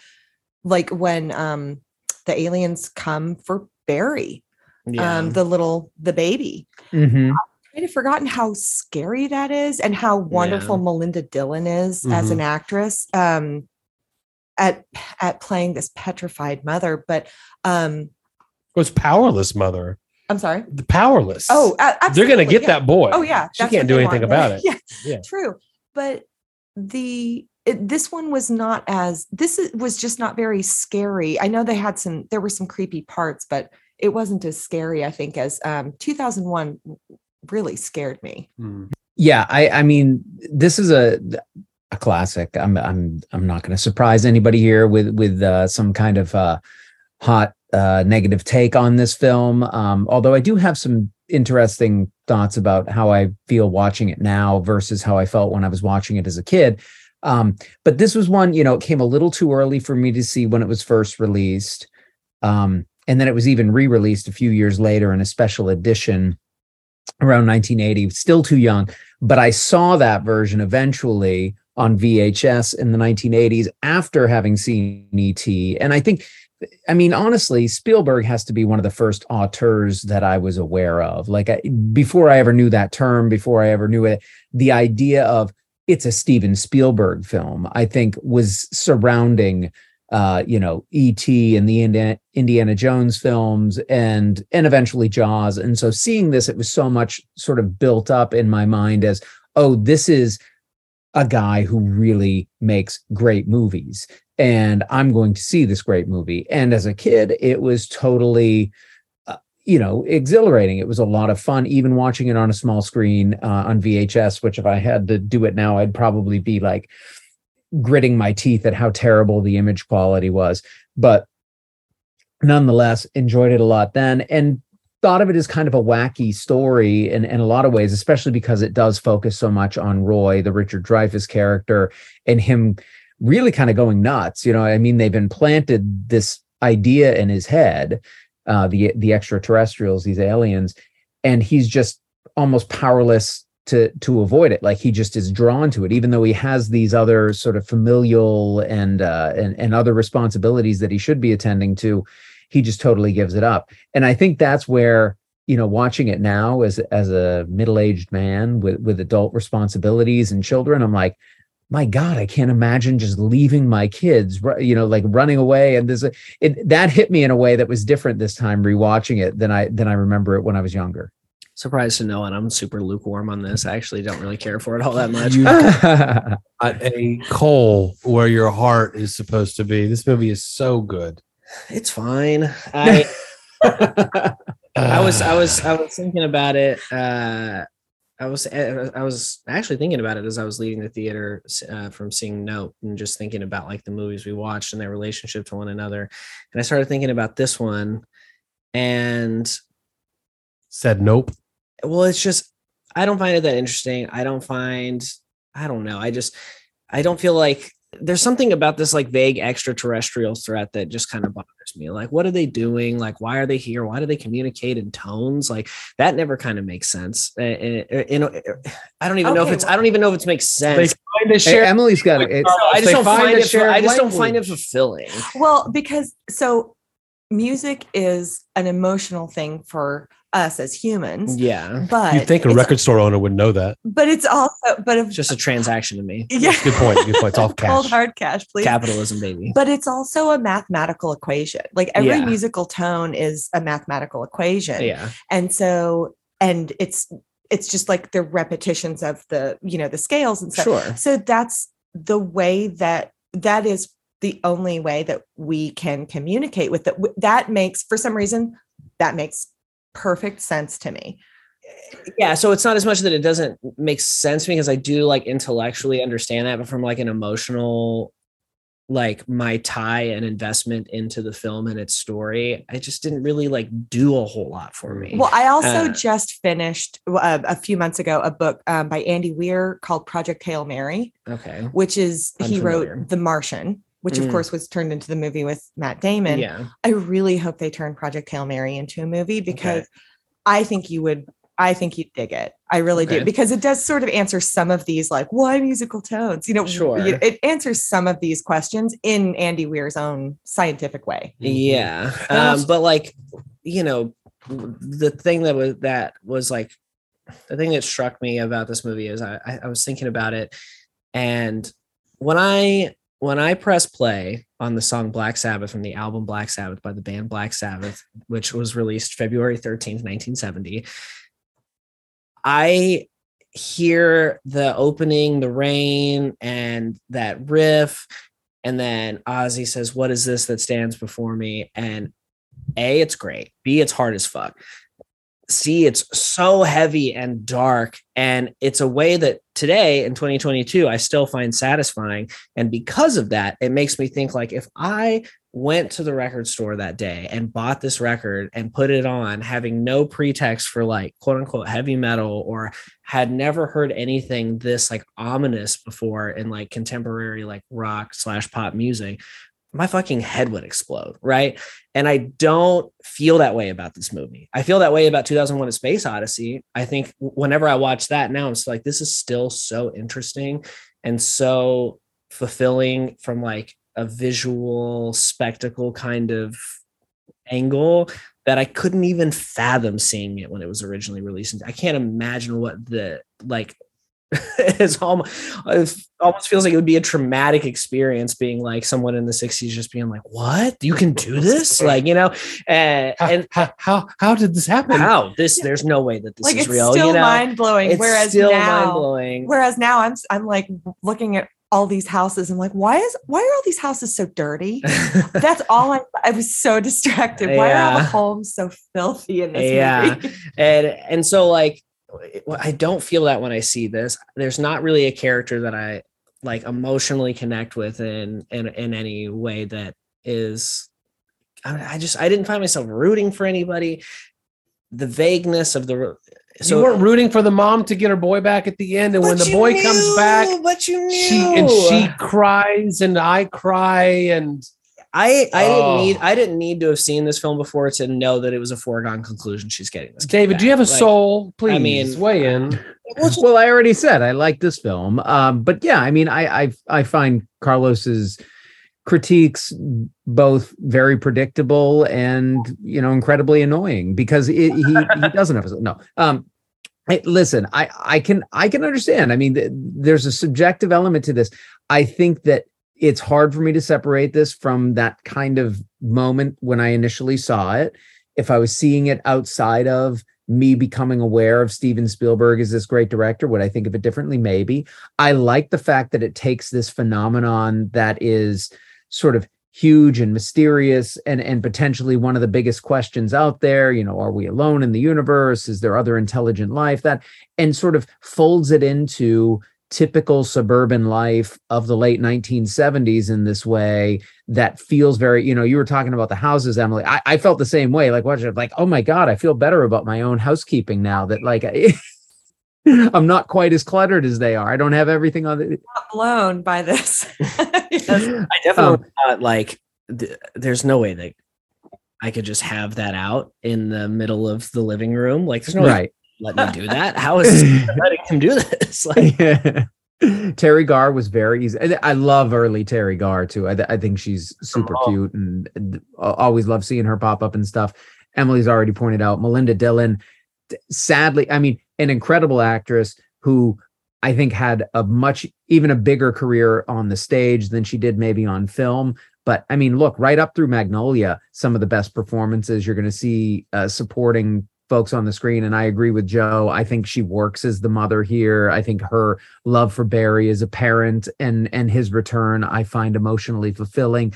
like when um the aliens come for Barry Yeah. um the little the baby Mhm. kind of forgotten how scary that is and how wonderful melinda dillon is as Mhm. an actress um at at playing this petrified mother but um It was powerless, mother. i'm sorry The powerless. oh a- they're going to get yeah. that boy. oh yeah she that's can't do anything want. about it. yeah, Yeah. true but the it, this one was not as this was just not very scary i know they had some there were some creepy parts but it wasn't as scary i think as um 2001 really scared me Hmm. Yeah, I I mean this is a a classic. I'm I'm I'm not going to surprise anybody here with with uh, some kind of uh, hot uh, negative take on this film. Um, although I do have some interesting thoughts about how I feel watching it now versus how I felt when I was watching it as a kid. Um, but this was one, you know, it came a little too early for me to see when it was first released. Um, and then it was even re-released a few years later in a special edition around 1980 still too young. But i saw that version eventually on vhs in the 1980s after having seen et and i think i mean honestly spielberg has to be one of the first auteurs that i was aware of. Like I, before i ever knew that term before i ever knew it the idea of it's a steven spielberg film i think was surrounding uh, you know, E.T. and the Indiana, Jones films and and eventually Jaws. And so seeing this, it was so much sort of built up in my mind as, oh, this is a guy who really makes great movies. And I'm going to see this great movie. And as a kid, it was totally you know, exhilarating. It was a lot of fun, even watching it on a small screen uh, on VHS, which if I had to do it now, I'd probably be like gritting my teeth at how terrible the image quality was. But nonetheless, enjoyed it a lot then and thought of it as kind of a wacky story in, in a lot of ways, especially because it does focus so much on Roy, the Richard Dreyfuss character, and him really kind of going nuts. You know, I mean, they've implanted this idea in his head, uh, the the extraterrestrials, these aliens, and he's just almost powerless to to avoid it. Like he just is drawn to it, even though he has these other sort of familial and uh, and and other responsibilities that he should be attending to. He just totally gives it up, and I think that's where you know watching it now as as a middle aged man with with adult responsibilities and children, I'm like my god i can't imagine just leaving my kids you know like running away and there's a it that hit me in a way that was different this time rewatching it than i than i remember it when i was younger Surprised to know, and I'm super lukewarm on this. I actually don't really care for it all that much. You- At a coal where your heart is supposed to be. This movie is so good. It's fine. I I was I was I was thinking about it. Uh, I was I was actually thinking about it as I was leaving the theater uh, from seeing Nope and just thinking about like the movies we watched and their relationship to one another. And I started thinking about this one, and said nope. well, it's just I don't find it that interesting. I don't find I don't know. I just I don't feel like there's something about this like vague extraterrestrial threat that just kind of bothers me. Like, what are they doing? Like, why are they here? Why do they communicate in tones? Like, that never kind of makes sense. Uh, uh, you know, I don't even know if Okay, it's I don't even know if it makes They sense. find a Hey. Emily's got it. I just don't find find it. shared I just don't find it fulfilling. Well, because so music is an emotional thing for us as humans, Yeah, but You'd think a record store owner would know that. but it's also but if it's just a transaction to me. yeah, Good point. Good point. It's all cold cash. hard cash, please. Capitalism, baby. But it's also a mathematical equation. Like every Yeah. musical tone is a mathematical equation. Yeah, and so and it's it's just like the repetitions of the you know the scales and stuff sure. so that's the way that that is the only way that we can communicate with it that makes for some reason that makes perfect sense to me. Yeah so it's not as much that it doesn't make sense because i do like intellectually understand that but from like an emotional like my tie and investment into the film and its story i just didn't really like do a whole lot for me. Well i also Uh, just finished uh, a few months ago a book um, by andy weir called project hail mary okay. which is he wrote the martian which of Mm. course was turned into the movie with matt damon yeah I really hope they turn Project Hail Mary into a movie because I think you would I think you'd dig it. I really Okay. do because it does sort of answer some of these like why musical tones. You know, Sure. it answers some of these questions in Andy Weir's own scientific way. yeah um but like you know the thing that was that was like the thing that struck me about this movie is I, I I was thinking about it and when I when I press play on the song Black Sabbath from the album Black Sabbath by the band Black Sabbath, which was released February 13th, 1970, I hear the opening, the rain, and that riff. And then Ozzy says, What is this that stands before me? And A, it's great. B, it's hard as fuck. C, it's so heavy and dark. And it's a way that today in 2022, I still find satisfying. And because of that, it makes me think like if I went to the record store that day and bought this record and put it on, having no pretext for like quote unquote heavy metal or had never heard anything this like ominous before in like contemporary like rock slash pop music, my fucking head would explode. Right. And I don't feel that way about this movie. I feel that way about 2001 A Space Odyssey. I think whenever I watch that now, I'm like, this is still so interesting and so fulfilling from like a visual spectacle kind of angle that I couldn't even fathom seeing it when it was originally released. I can't imagine what the like it's almost it almost feels like it would be a traumatic experience being like someone in the 60s just being like, What? You can do this? Like, you know, uh, How, and how, how, how did this happen? how this there's no way that this like is it's real, still you know. mind blowing. It's Whereas still mind now, blowing. whereas now I'm s- I'm like looking at all these houses. I'm like, why is why are all these houses so dirty? That's all I I was so distracted. Why are all the homes so filthy in this Yeah. movie? and and so like i don't feel that when i see this. There's not really a character that i like emotionally connect with in in, in any way that is I, I just i didn't find myself rooting for anybody. The vagueness of the So you weren't rooting for the mom to get her boy back at the end, and when the boy comes back, but you knew she and she cries and I cry and I I Oh. didn't need I didn't need to have seen this film before to know that it was a foregone conclusion. She's getting this. David, do you have a. Like, soul? Please mean- weigh in. well, I already said I like this film, um, but yeah, I mean, I I, I find Carlos's critiques both very predictable and you know incredibly annoying because it, he he doesn't have a no. Um, I, listen, I I can I can understand. I mean, th- there's a subjective element to this. I think that it's hard for me to separate this from that kind of moment when I initially saw it. If I was seeing it outside of me becoming aware of Steven Spielberg as this great director. Would I think of it differently? Maybe. I like the fact that it takes this phenomenon that is sort of huge and mysterious and and potentially one of the biggest questions out there you know are we alone in the universe is there other intelligent life that and sort of folds it into typical suburban life of the late 1970s in this way that feels very you know you were talking about the houses emily i, I felt the same way like watching it like oh my god i feel better about my own housekeeping now that like i'm not quite as cluttered as they are i don't have everything on the Not blown by this. Yes. I definitely Um, thought like th- there's no way that I could just have that out in the middle of the living room. Like there's no way right let me do that. How is this letting him do this? Like Yeah. Teri Garr was very easy. I love early Teri Garr too. I, th- I think she's super Oh. cute and and always love seeing her pop up and stuff. Emily's already pointed out Melinda Dillon. Sadly, I mean, an incredible actress who I think had a much even a bigger career on the stage than she did maybe on film. But I mean, look, right up through Magnolia, some of the best performances you're going to see uh, supporting folks on the screen. And I agree with Joe. I think she works as the mother here. I think her love for Barry as a parent and and his return I find emotionally fulfilling.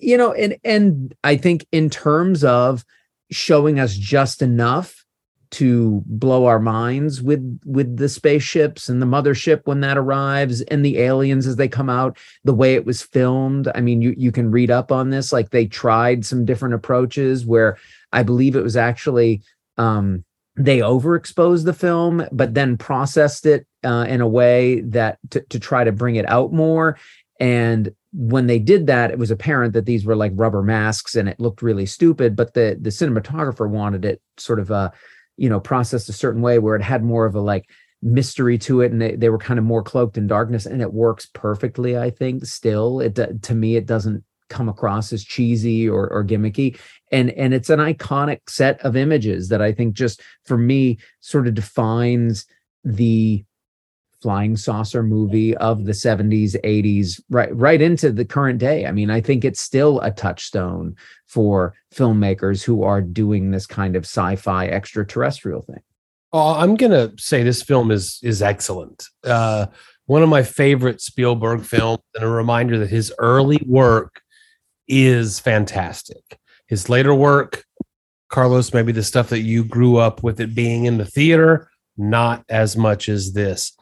You know, and and I think in terms of showing us just enough to blow our minds with with the spaceships and the mothership when that arrives and the aliens as they come out the way it was filmed i mean you you can read up on this like they tried some different approaches where i believe it was actually um they overexposed the film but then processed it uh, in a way that to, to try to bring it out more. And when they did that it was apparent that these were like rubber masks and it looked really stupid but the the cinematographer wanted it sort of uh you know processed a certain way where it had more of a like mystery to it and they, they were kind of more cloaked in darkness and it works perfectly i think still. It to me it doesn't come across as cheesy or, or gimmicky and and it's an iconic set of images that i think just for me sort of defines the flying saucer movie of the 70s 80s right right into the current day i mean i think it's still a touchstone for filmmakers who are doing this kind of sci-fi extraterrestrial thing Oh, I'm gonna say this film is is excellent. Uh, one of my favorite Spielberg films, and a reminder that his early work is fantastic. His later work, Carlos, maybe the stuff that you grew up with it being in the theater, not as much as this.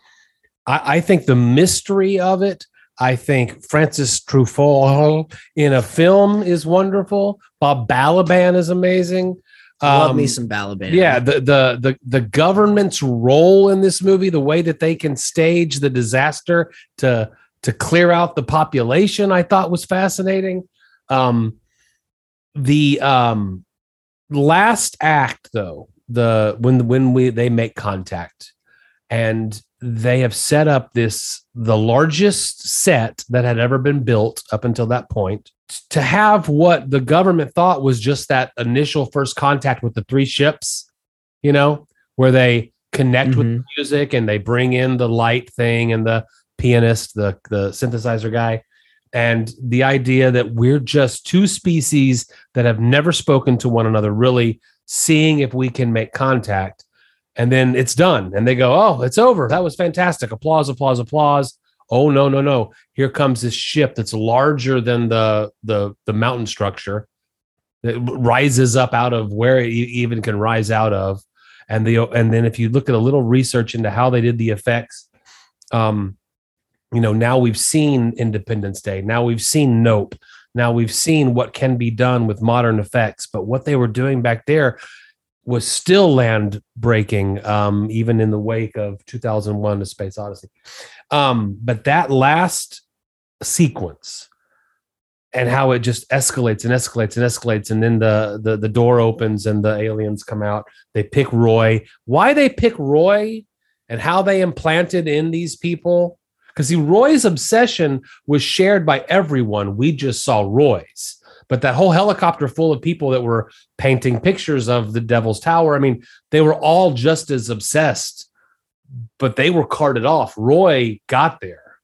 I, I think the mystery of it. I think Francis Truffaut in a film is wonderful. Bob Balaban is amazing. love me Um, some Balaban. yeah the, the the the government's role in this movie the way that they can stage the disaster to to clear out the population i thought was fascinating um the um last act though the when when we they make contact and they have set up this the largest set that had ever been built up until that point to have what the government thought was just that initial first contact with the three ships you know where they connect with the music and they bring in the light thing and the pianist the the synthesizer guy and the idea that we're just two species that have never spoken to one another really seeing if we can make contact. And then it's done. And they go oh it's over. That was fantastic. Applause applause applause. Oh no no no. Here comes this ship that's larger than the the the mountain structure that rises up out of where it even can rise out of. And the and then if you look at a little research into how they did the effects um you know now we've seen independence day now we've seen nope now we've seen what can be done with modern effects but what they were doing back there was still land breaking um even in the wake of 2001 a space odyssey. Um but that last sequence and how it just escalates and escalates and escalates and then the, the the door opens and the aliens come out. They pick roy. Why they pick roy and how they implanted in these people because see roy's obsession was shared by everyone we just saw roy's but that whole helicopter full of people that were painting pictures of the devil's tower i mean they were all just as obsessed but they were carted off roy got there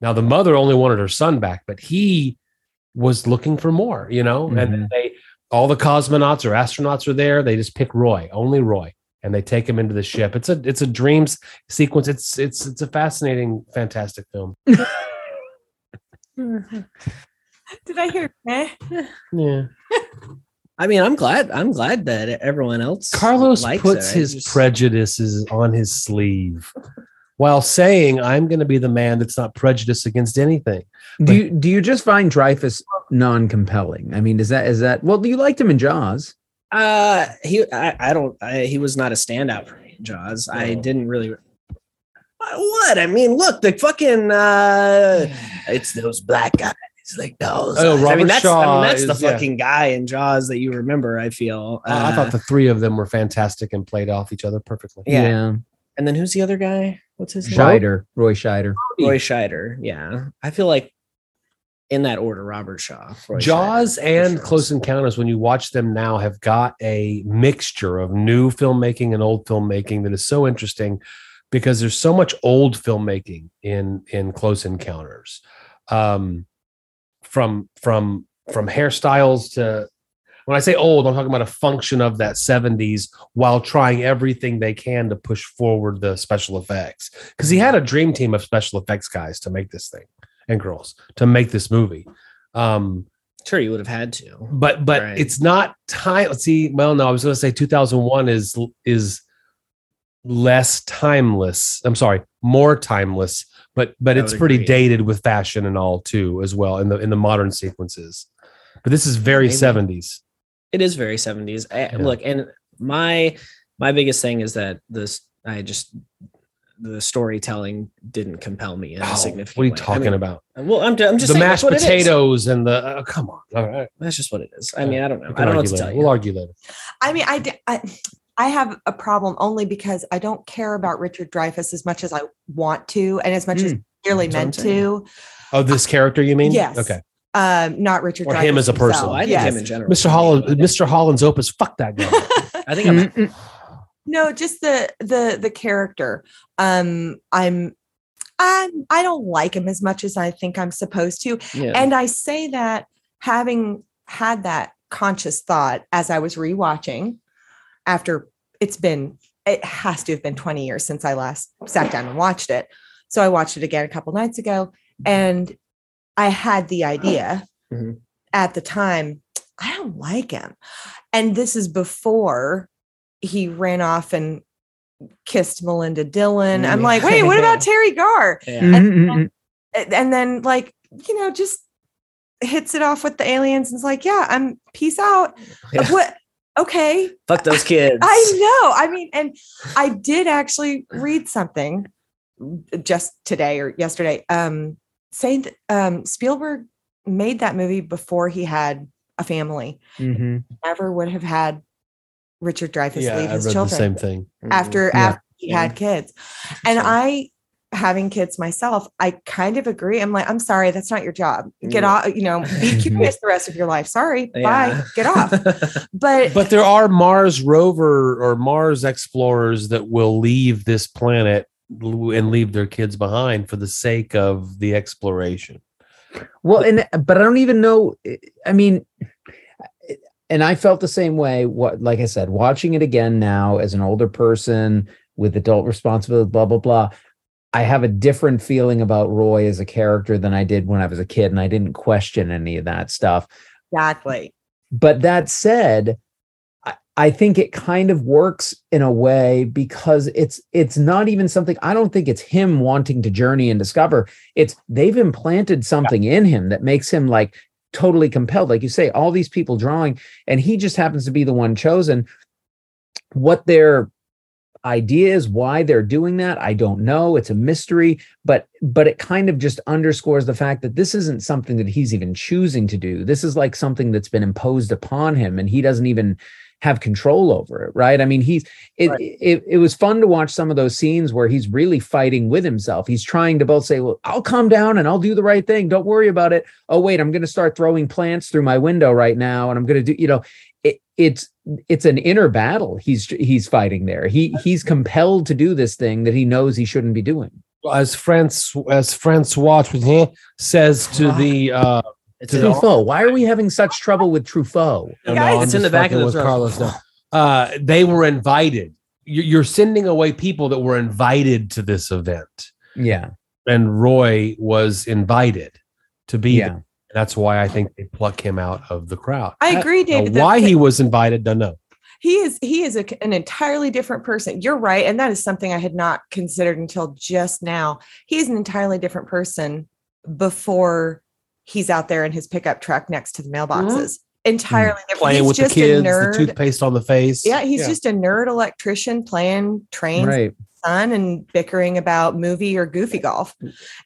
now the mother only wanted her son back but he was looking for more, you know, and then Mhm. they all the cosmonauts or astronauts are there. They just pick Roy, only Roy. And they take him into the ship. It's a it's a dreams sequence. It's it's it's a fascinating, fantastic film. Did I hear? Eh? Yeah. I mean, I'm glad. I'm glad that everyone else Carlos likes puts it. His just- prejudices on his sleeve while saying, I'm going to be the man that's not prejudiced against anything. Do you do you just find Dreyfuss non-compelling? I mean, is that is that well? Do you liked him in Jaws. Uh, he. I, I don't. I, he was not a standout for me in Jaws. I didn't really. What? I mean, look, the fucking. uh It's those black guys. Like those. Oh, eyes. I Robert mean, that's. I Shaw mean, that's the is- yeah. fucking guy in Jaws that you remember. I feel. I- I Uh, thought the three of them were fantastic and played off each other perfectly. Yeah. And then who's the other guy? What's his name? Scheider, Roy Scheider. Roy Scheider. Yeah, I feel like in that order, Robert Shaw. Roy Jaws and. Close Encounters, when you watch them now, have got a mixture of new filmmaking and old filmmaking that is so interesting because there's so much old filmmaking in in Close Encounters, um, from from from hairstyles to when I say old, I'm talking about a function of that 70s while trying everything they can to push forward the special effects. Because he had a dream team of special effects guys to make this thing and girls to make this movie. Um, Sure, you would have had to. but but Right. it's not time. Let's see. Well, no, I was going to say 2001 is is less timeless. I'm sorry, more timeless, but but I it's pretty agree. dated with fashion and all too as well in the in the modern sequences. But this is very Maybe. 70s. It is very 70s. I, Yeah. Look, and my my biggest thing is that this I just the storytelling didn't compel me in a Oh, significant what are you way. I talking mean, about? Uh, well, I'm, I'm just The saying mashed that's what it is. potatoes and the oh, come on. All right. That's just what it is. I mean, I don't know. I don't know what to later. tell We'll argue later. I mean, I, I I have a problem only because I don't care about Richard Dreyfuss as much as I want to, and as much as hmm. clearly that's meant to. Oh, this character you mean? Yes. Okay. Um, not Richard Or Dreyfuss him as a person. So oh, I think Yes. him in general. Mr. Holland, Mr. Holland's opus. Fuck that guy. I think I'm. No, just the the the character. Um, I'm. I'm, I don't like him as much as I think I'm supposed to. Yeah. And I say that having had that conscious thought as I was rewatching after it's been, it has to have been 20 years since I last sat down and watched it. So I watched it again a couple nights ago and I had the idea Mhm. at the time, I don't like him. And this is before he ran off and kissed Melinda Dillon. I'm Mm. like, wait, what about Teri Garr? yeah. Mm, mm, mm. a- and then like you know just hits it off with the aliens and is like yeah i'm peace out Yeah. what okay Fuck those kids. i know i mean and i did actually read something just today or yesterday um saying that um spielberg made that movie before he had a family Mhm. never would have had richard dreyfuss yeah, leave I his read children the same thing. Mm-hmm. After Yeah. after he had kids and Sure. i having kids myself i kind of agree i'm like i'm sorry that's not your job get Yeah. off you know be curious the rest of your life sorry bye get off but, But there are Mars rover or Mars explorers that will leave this planet and leave their kids behind for the sake of the exploration. Well, and but I don't even know. I mean, and I felt the same way. What, like I said, watching it again now as an older person with adult responsibility, blah blah blah. I have a different feeling about Roy as a character than I did when I was a kid, and I didn't question any of that stuff. exactly But that said, I, I think it kind of works in a way because it's it's not even something I don't think it's him wanting to journey and discover. It's they've implanted something in him that makes him like totally compelled. Like you say, all these people drawing, and he just happens to be the one chosen. What their idea is, why they're doing that, I don't know. It's a mystery, but but it kind of just underscores the fact that this isn't something that he's even choosing to do. This is like something that's been imposed upon him, and he doesn't even have control over it right? I mean he's it, Right. it it was fun to watch some of those scenes where he's really fighting with himself. He's trying to both say well i'll calm down and i'll do the right thing. Don't worry about it. Oh wait i'm going to start throwing plants through my window right now and i'm going to do you know it, it's it's an inner battle he's he's fighting there. He he's compelled to do this thing that he knows he shouldn't be doing. As France as Francois Truffaut says to the uh It's To in the- the- truffaut why are we having such trouble with truffaut no, Guys, it's in the back of the with. Carlos now. Uh they were invited. you- you're sending away people that were invited to this event, Yeah. and Roy was invited to be Yeah. there. That's why I think they pluck him out of the crowd. I agree, David. that- why he was invited, don't know. he is he is a, an entirely different person. You're right, and that is something I had not considered until just now. He's an entirely different person before he's out there in his pickup truck next to the mailboxes. Entirely different. Mm-hmm. Playing He's with the just a kids, the nerd. toothpaste on the face. Yeah, he's just a nerd electrician playing trains Right. son and bickering about movie or goofy golf.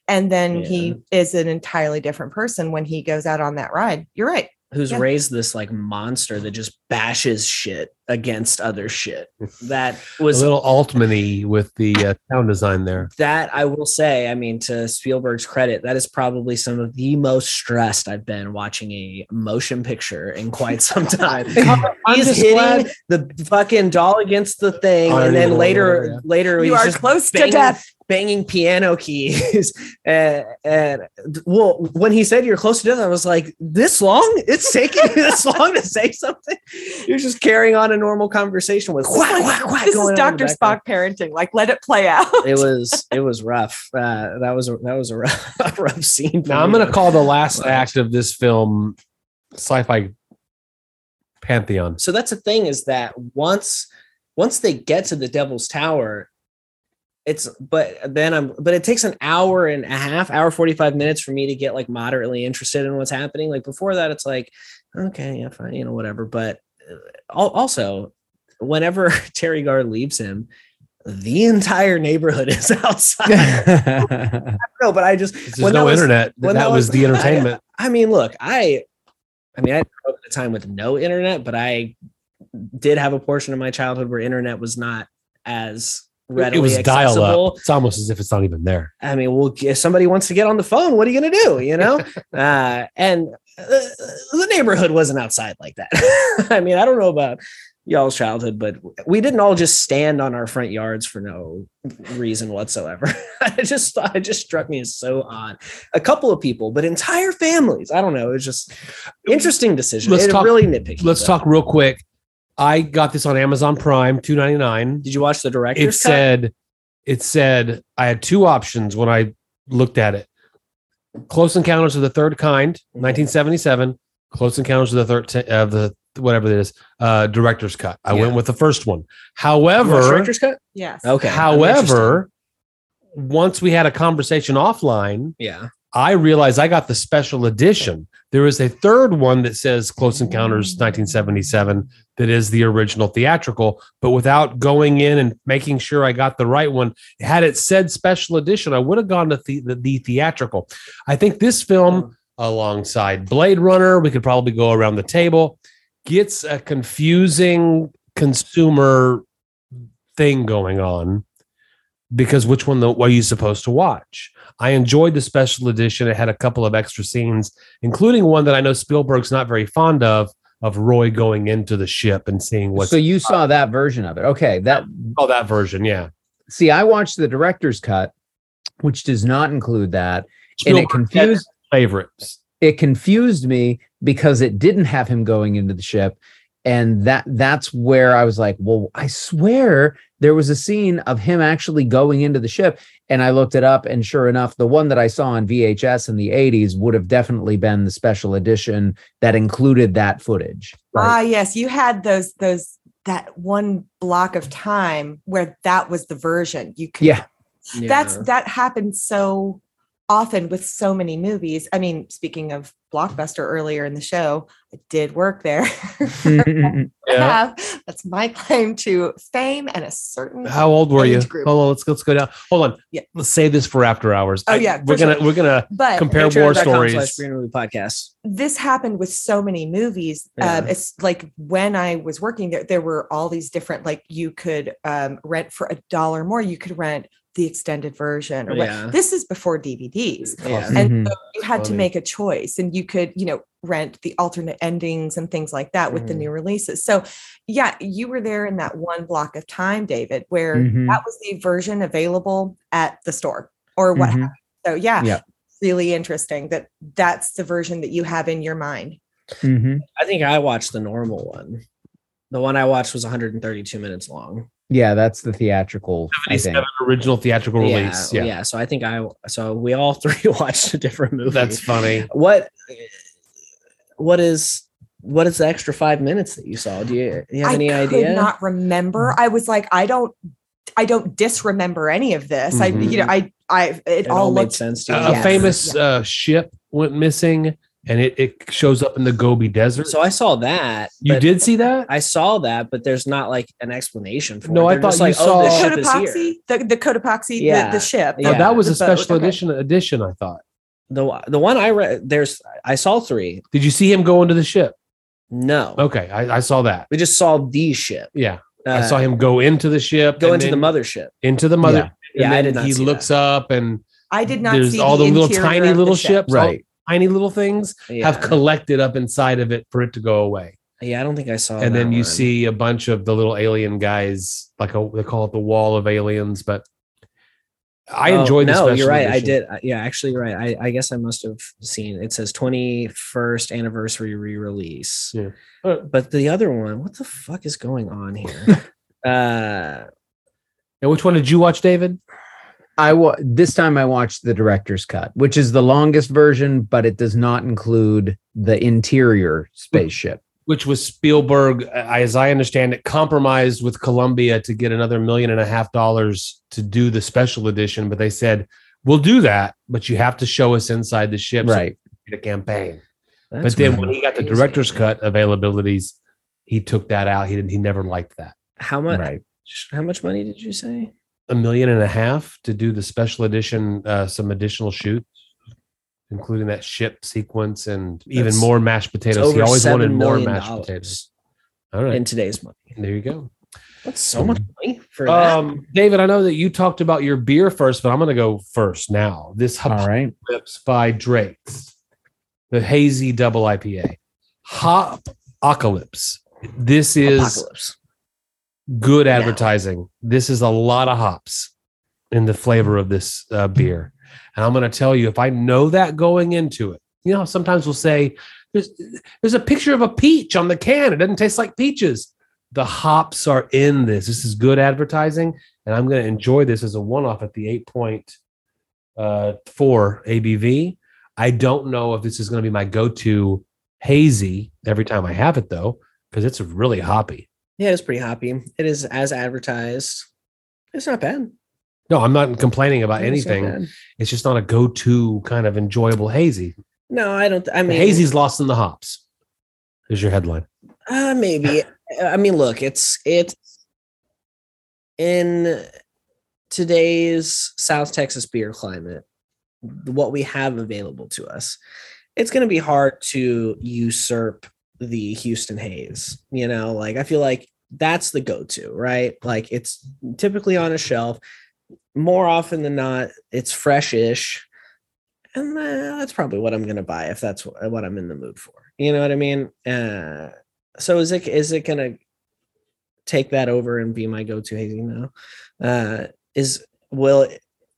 And then he is an entirely different person when he goes out on that ride. You're right. Who's Yeah. raised this like monster that just bashes shit against other shit. That was a little altman with the uh, sound design there. that I will say, I mean, to Spielberg's credit, that is probably some of the most stressed I've been watching a motion picture in quite some time. I'm He's hitting glad- the fucking doll against the thing, I and then know later, yeah. later You he's are just close to death. Banging piano keys. and, and well, when he said you're close to death, I was like, this long? It's taking you this long to say something? You're just carrying on a normal conversation with whack, whack, whack This going is on in the Dr. Spock parenting. Like, let it play out. it was it was rough. Uh, that was a, that was a rough, a rough scene. for Now I'm going to call the last Right. act of this film sci-fi pantheon. So that's the thing is that once once they get to the Devil's Tower, it's but then I'm but it takes an hour and a half, hour forty five minutes for me to get like moderately interested in what's happening. Like before that, it's like okay, yeah, fine, you know, whatever. But uh, also, whenever Teri Garr leaves him. The entire neighborhood is outside. no, but I just There's when no was- internet. when that, that was was- the entertainment. I mean, look, I, I mean, I grew up at a time with no internet, but I did have a portion of my childhood where internet was not as readily it was dial up. It's almost as if it's not even there. I mean, well, if somebody wants to get on the phone, what are you going to do? You know, uh, and uh, the neighborhood wasn't outside like that. I mean, I don't know about y'all's childhood, but we didn't all just stand on our front yards for no reason whatsoever. I just thought it just struck me as so odd. A couple of people, but entire families. I don't know. It's just interesting decision. Let's it talk- really nitpicky. Let's though. talk real quick. I got this on Amazon Prime, two ninety nine. Did you watch the It director's cut? said, it said I had two options when I looked at it: Close Encounters of the Third Kind, nineteen seventy seven. Close Encounters of the Third of the whatever it is, uh, director's cut. I Yeah. went with the first one. However, director's cut? Yes. Okay. however, once we had a conversation offline, yeah. I realized I got the special edition. There is a third one that says Close Encounters 1977 that is the original theatrical, but without going in and making sure I got the right one, had it said special edition, I would have gone to the, the, the theatrical. I think this film, alongside Blade Runner, we could probably go around the table, gets a confusing consumer thing going on because which one the, are you supposed to watch? I enjoyed the special edition. It had a couple of extra scenes, including one that I know Spielberg's not very fond of, of Roy going into the ship and seeing what. so you saw that version of it. Okay. That oh that version. Yeah, see, I watched the director's cut, which does not include that. And it confused favorites. it confused me because it didn't have him going into the ship and that that's where i was like well i swear there was a scene of him actually going into the ship and i looked it up and sure enough the one that i saw on vhs in the 80s would have definitely been the special edition that included that footage Ah, yes. You had those those that one block of time where that was the version. You could yeah that's Yeah. that happens so often with so many movies. I mean, speaking of Blockbuster earlier in the show, I did work there. Yeah. That's my claim to fame and a certain How old were you? Group. Hold on, let's let's go down. Hold on. Yeah. Let's save this for after hours. Oh, I- yeah, we're for gonna we're gonna but compare war stories. slash Screen Movie Podcast. this happened with so many movies. Um, Yeah. it's like when I was working there, there were all these different, like you could um, rent for a dollar more, you could rent the extended version. Or what- Yeah. This is before DVDs. Yeah. And Mhm. so you had to make a choice and you could, you know, rent the alternate endings and things like that with the Mhm. new releases. So, yeah, you were there in that one block of time, David, where Mhm. that was the version available at the store or what Mhm. have you. So, yeah, Yeah. really interesting that that's the version that you have in your mind. Mhm. I think I watched the normal one. The one I watched was 132 minutes long. Yeah, that's the theatrical. I think. 77 original theatrical yeah, release. yeah Yeah, so i think i so we all three watched a different movie that's funny. what what is what is the extra five minutes that you saw do you, do you have I any could idea not remember. I was like, I don't, I don't disremember any of this. I, you know, I, I, it, it all all made looked. sense to you A- Yes. A famous uh, ship went missing, and it, it shows up in the Gobi Desert. so i saw that you did see that? i saw that but there's not like an explanation for No, it I thought you like oh saw- ship is Cotopaxi, the, the Cotopaxi, Yeah. the, the ship. Oh, that was a the boat, special okay. edition. Edition, I thought. the the one i read there's i saw three Did you see him go into the ship? no Okay, I, I saw that. we just saw the ship Yeah, uh, I saw him go into the ship, go into the then mothership into the mother. Yeah. and Yeah, I did not he see looks up, and I did not there's see all the, little tiny little ship. ships, all Right. Tiny little things yeah. have collected up inside of it for it to go away. yeah i don't think i saw and then you one. see a bunch of the little alien guys, like a, they call it the wall of aliens. But I Oh, enjoyed no you're right i did yeah actually you're right I, I guess i must have seen it says 21st anniversary re-release Yeah. Uh, but the other one what the fuck is going on here uh And which one did you watch, David? I wa- this time I watched the director's cut, which is the longest version, but it does not include the interior spaceship. Which was Spielberg, uh, as I understand it, compromised with Columbia to get another million and a half dollars to do the special edition. But they said, "We'll do that, but you have to show us inside the ship, Right. we can a campaign." that's but then when he got the crazy. director's cut availabilities, he took that out. He didn't. He never liked that. how much Right. how much money did you say a million and a half to do the special edition, uh, some additional shoots, including that ship sequence and even That's- more mashed potatoes. He always wanted more mashed dollars potatoes. All right, in today's money there you go. that's so much money for that Um, David, I know that you talked about your beer first, but I'm going to go first now. This All right. By Drake's, the hazy double IPA, Hop Apocalypse. This is apocalypse good advertising. This is a lot of hops in the flavor of this uh, beer. And I'm going to tell you, if I know that going into it, you know, sometimes we'll say there's there's a picture of a peach on the can. It doesn't taste like peaches. The hops are in this. This is good advertising, and I'm going to enjoy this as a one-off at the 8.4 uh, ABV. I don't know if this is going to be my go-to hazy every time I have it though, because it's really hoppy. Yeah it's pretty hoppy it is as advertised it's not bad No, I'm not complaining about It's anything. It's just not a go-to kind of enjoyable hazy. no i don't i The mean hazy's lost in the hops. Is your headline? Uh, maybe. I mean, look, it's it's in today's South Texas beer climate, what we have available to us. It's going to be hard to usurp the Houston Haze. You know, like I feel like that's the go-to, right? Like it's typically on a shelf. More often than not, it's fresh-ish, and uh, that's probably what I'm going to buy if that's what, I'm in the mood for. You know what I mean? Uh, so is it is it gonna take that over and be my go-to hazy now? Uh, is will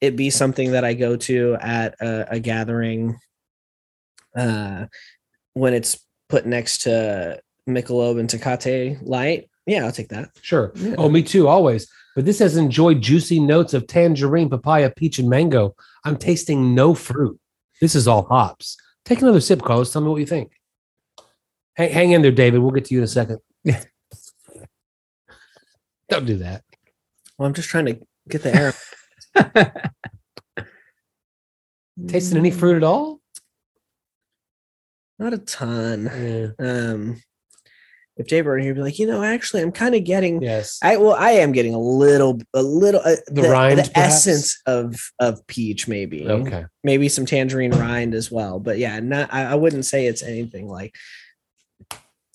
it be something that I go to at a, a gathering uh, when it's put next to Michelob and Tecate Light? Yeah, I'll take that. Sure. Yeah. Oh, me too, always. But this has enjoyed juicy notes of tangerine, papaya, peach, and mango. I'm tasting no fruit. This is all hops. Take another sip, Carlos. Tell me what you think. Hang, hang in there, David. We'll get to you in a second. Don't do that. Well, I'm just trying to get the air. Tasting any fruit at all? Not a ton. Yeah. Um, if Jay were here, be like, you know, actually, I'm kind of getting Yes. I well, I am getting a little, a little, uh, The rind, the essence of of peach, maybe. Okay. maybe some tangerine rind as well. But yeah, not. I, I wouldn't say it's anything like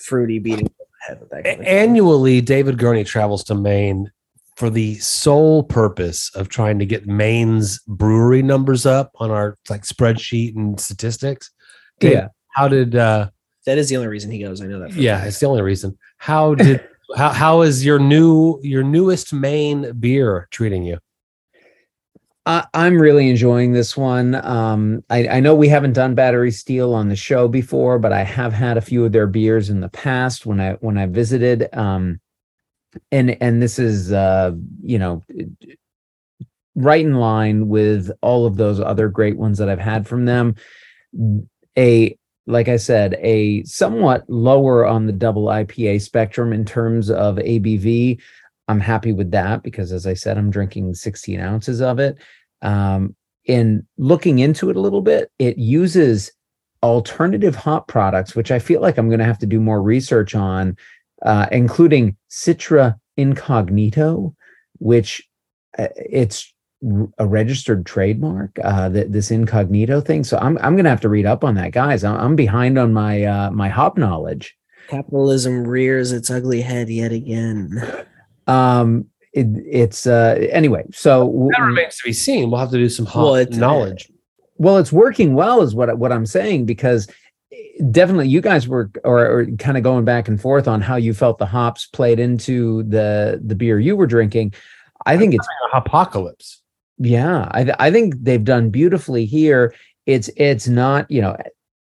fruity beating the head with that. Kind of thing. Annually, David Gurney travels to Maine for the sole purpose of trying to get Maine's brewery numbers up on our like spreadsheet and statistics. Dave, Yeah. How did uh that is the only reason he goes. I know that. for yeah, fact. it's the only reason. How did how how is your new your newest Maine beer treating you? I, I'm really enjoying this one. Um, I, I know we haven't done Battery Steele on the show before, but I have had a few of their beers in the past when I when I visited. Um, and and this is uh you know right in line with all of those other great ones that I've had from them. A like I said, a somewhat lower on the double IPA spectrum in terms of ABV. I'm happy with that because, as I said, I'm drinking 16 ounces of it. Um, in looking into it a little bit, it uses alternative hop products, which I feel like I'm going to have to do more research on, uh, including Citra Incognito, which uh, it's a registered trademark uh this incognito thing. So i'm i'm gonna have to read up on that guys. I'm, I'm behind on my uh my hop knowledge. Capitalism rears its ugly head yet again. Um it, it's uh anyway so that remains to be seen. We'll have to do some hop well, knowledge. Well it's working well is what what i'm saying because definitely you guys were or, or kind of going back and forth on how you felt the hops played into the the beer you were drinking. I think it's apocalypse yeah, I th- I think they've done beautifully here. It's it's not you know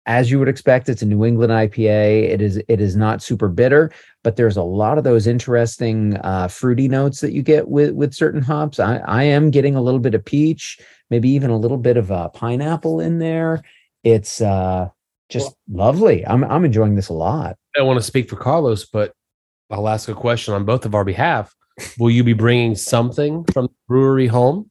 as you would expect. It's a New England IPA. It is it is not super bitter, but there's a lot of those interesting uh, fruity notes that you get with with certain hops. I I am getting a little bit of peach, maybe even a little bit of uh, pineapple in there. It's uh, just well, lovely. I'm I'm enjoying this a lot. I want to speak for Carlos, but I'll ask a question on both of our behalf. Will you be bringing something from the brewery home?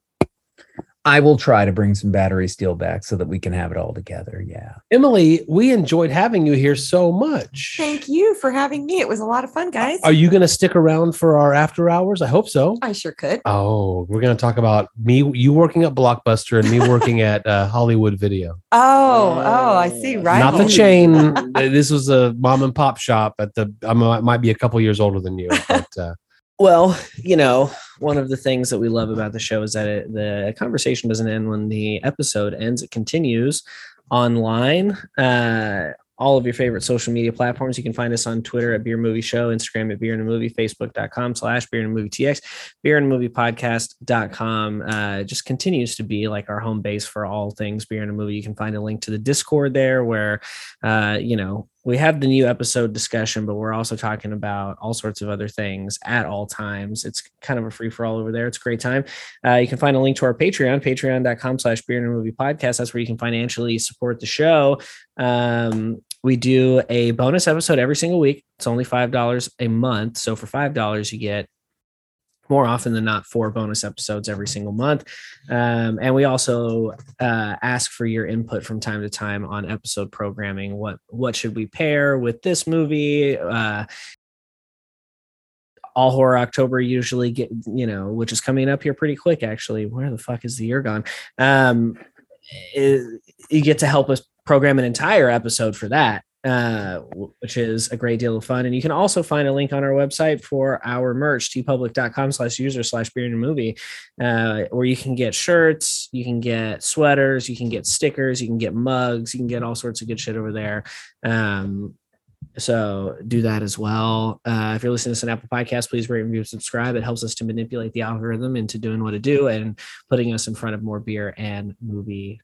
I will try to bring some battery steele back so that we can have it all together. Yeah. Emily, we enjoyed having you here so much. Thank you for having me. It was a lot of fun, guys. Are you going to stick around for our after hours? I hope so. I sure could. Oh, we're going to talk about me, you working at Blockbuster and me working at uh, Hollywood Video. Oh, oh, I see. Right. Not the chain. this was a mom and pop shop at the, I might be a couple years older than you, but, uh, well, you know, one of the things that we love about the show is that it, the conversation doesn't end when the episode ends; it continues online. Uh, all of your favorite social media platforms. You can find us on Twitter at Beer Movie Show, Instagram at Beer and a Movie, Facebook.com slash Beer and a Movie TX, Beer and Movie Podcast.com. Uh, just continues to be like our home base for all things Beer and a Movie. You can find a link to the Discord there where, uh, you know, we have the new episode discussion, but we're also talking about all sorts of other things at all times. It's kind of a free for all over there. It's a great time. Uh, you can find a link to our Patreon, patreon.com slash beer and movie podcast. That's where you can financially support the show. Um, we do a bonus episode every single week. It's only $5 a month. So for $5, you get more often than not four bonus episodes every single month. Um, and we also uh, ask for your input from time to time on episode programming. What what should we pair with this movie? Uh, all horror october usually get you know which is coming up here pretty quick actually. Where the fuck is the year gone? Um, it, you get to help us program an entire episode for that, uh, which is a great deal of fun. And you can also find a link on our website for our merch, teepublic.com slash user slash beer and movie, uh, where you can get shirts, you can get sweaters, you can get stickers, you can get mugs, you can get all sorts of good shit over there. Um, so do that as well. Uh, if you're listening to an Apple podcast, please rate, review, subscribe. It helps us to manipulate the algorithm into doing what it do and putting us in front of more beer and movie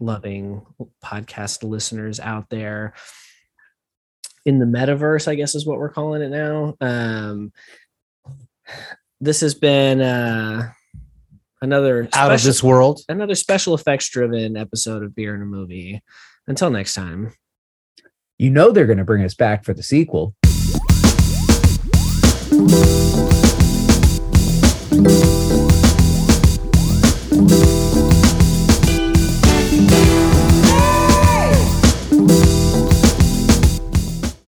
loving podcast listeners out there in the metaverse i guess is what we're calling it now. Um this has been uh another out special, of this world? another special effects driven episode of beer and a movie. Until next time. You know they're going to bring us back for the sequel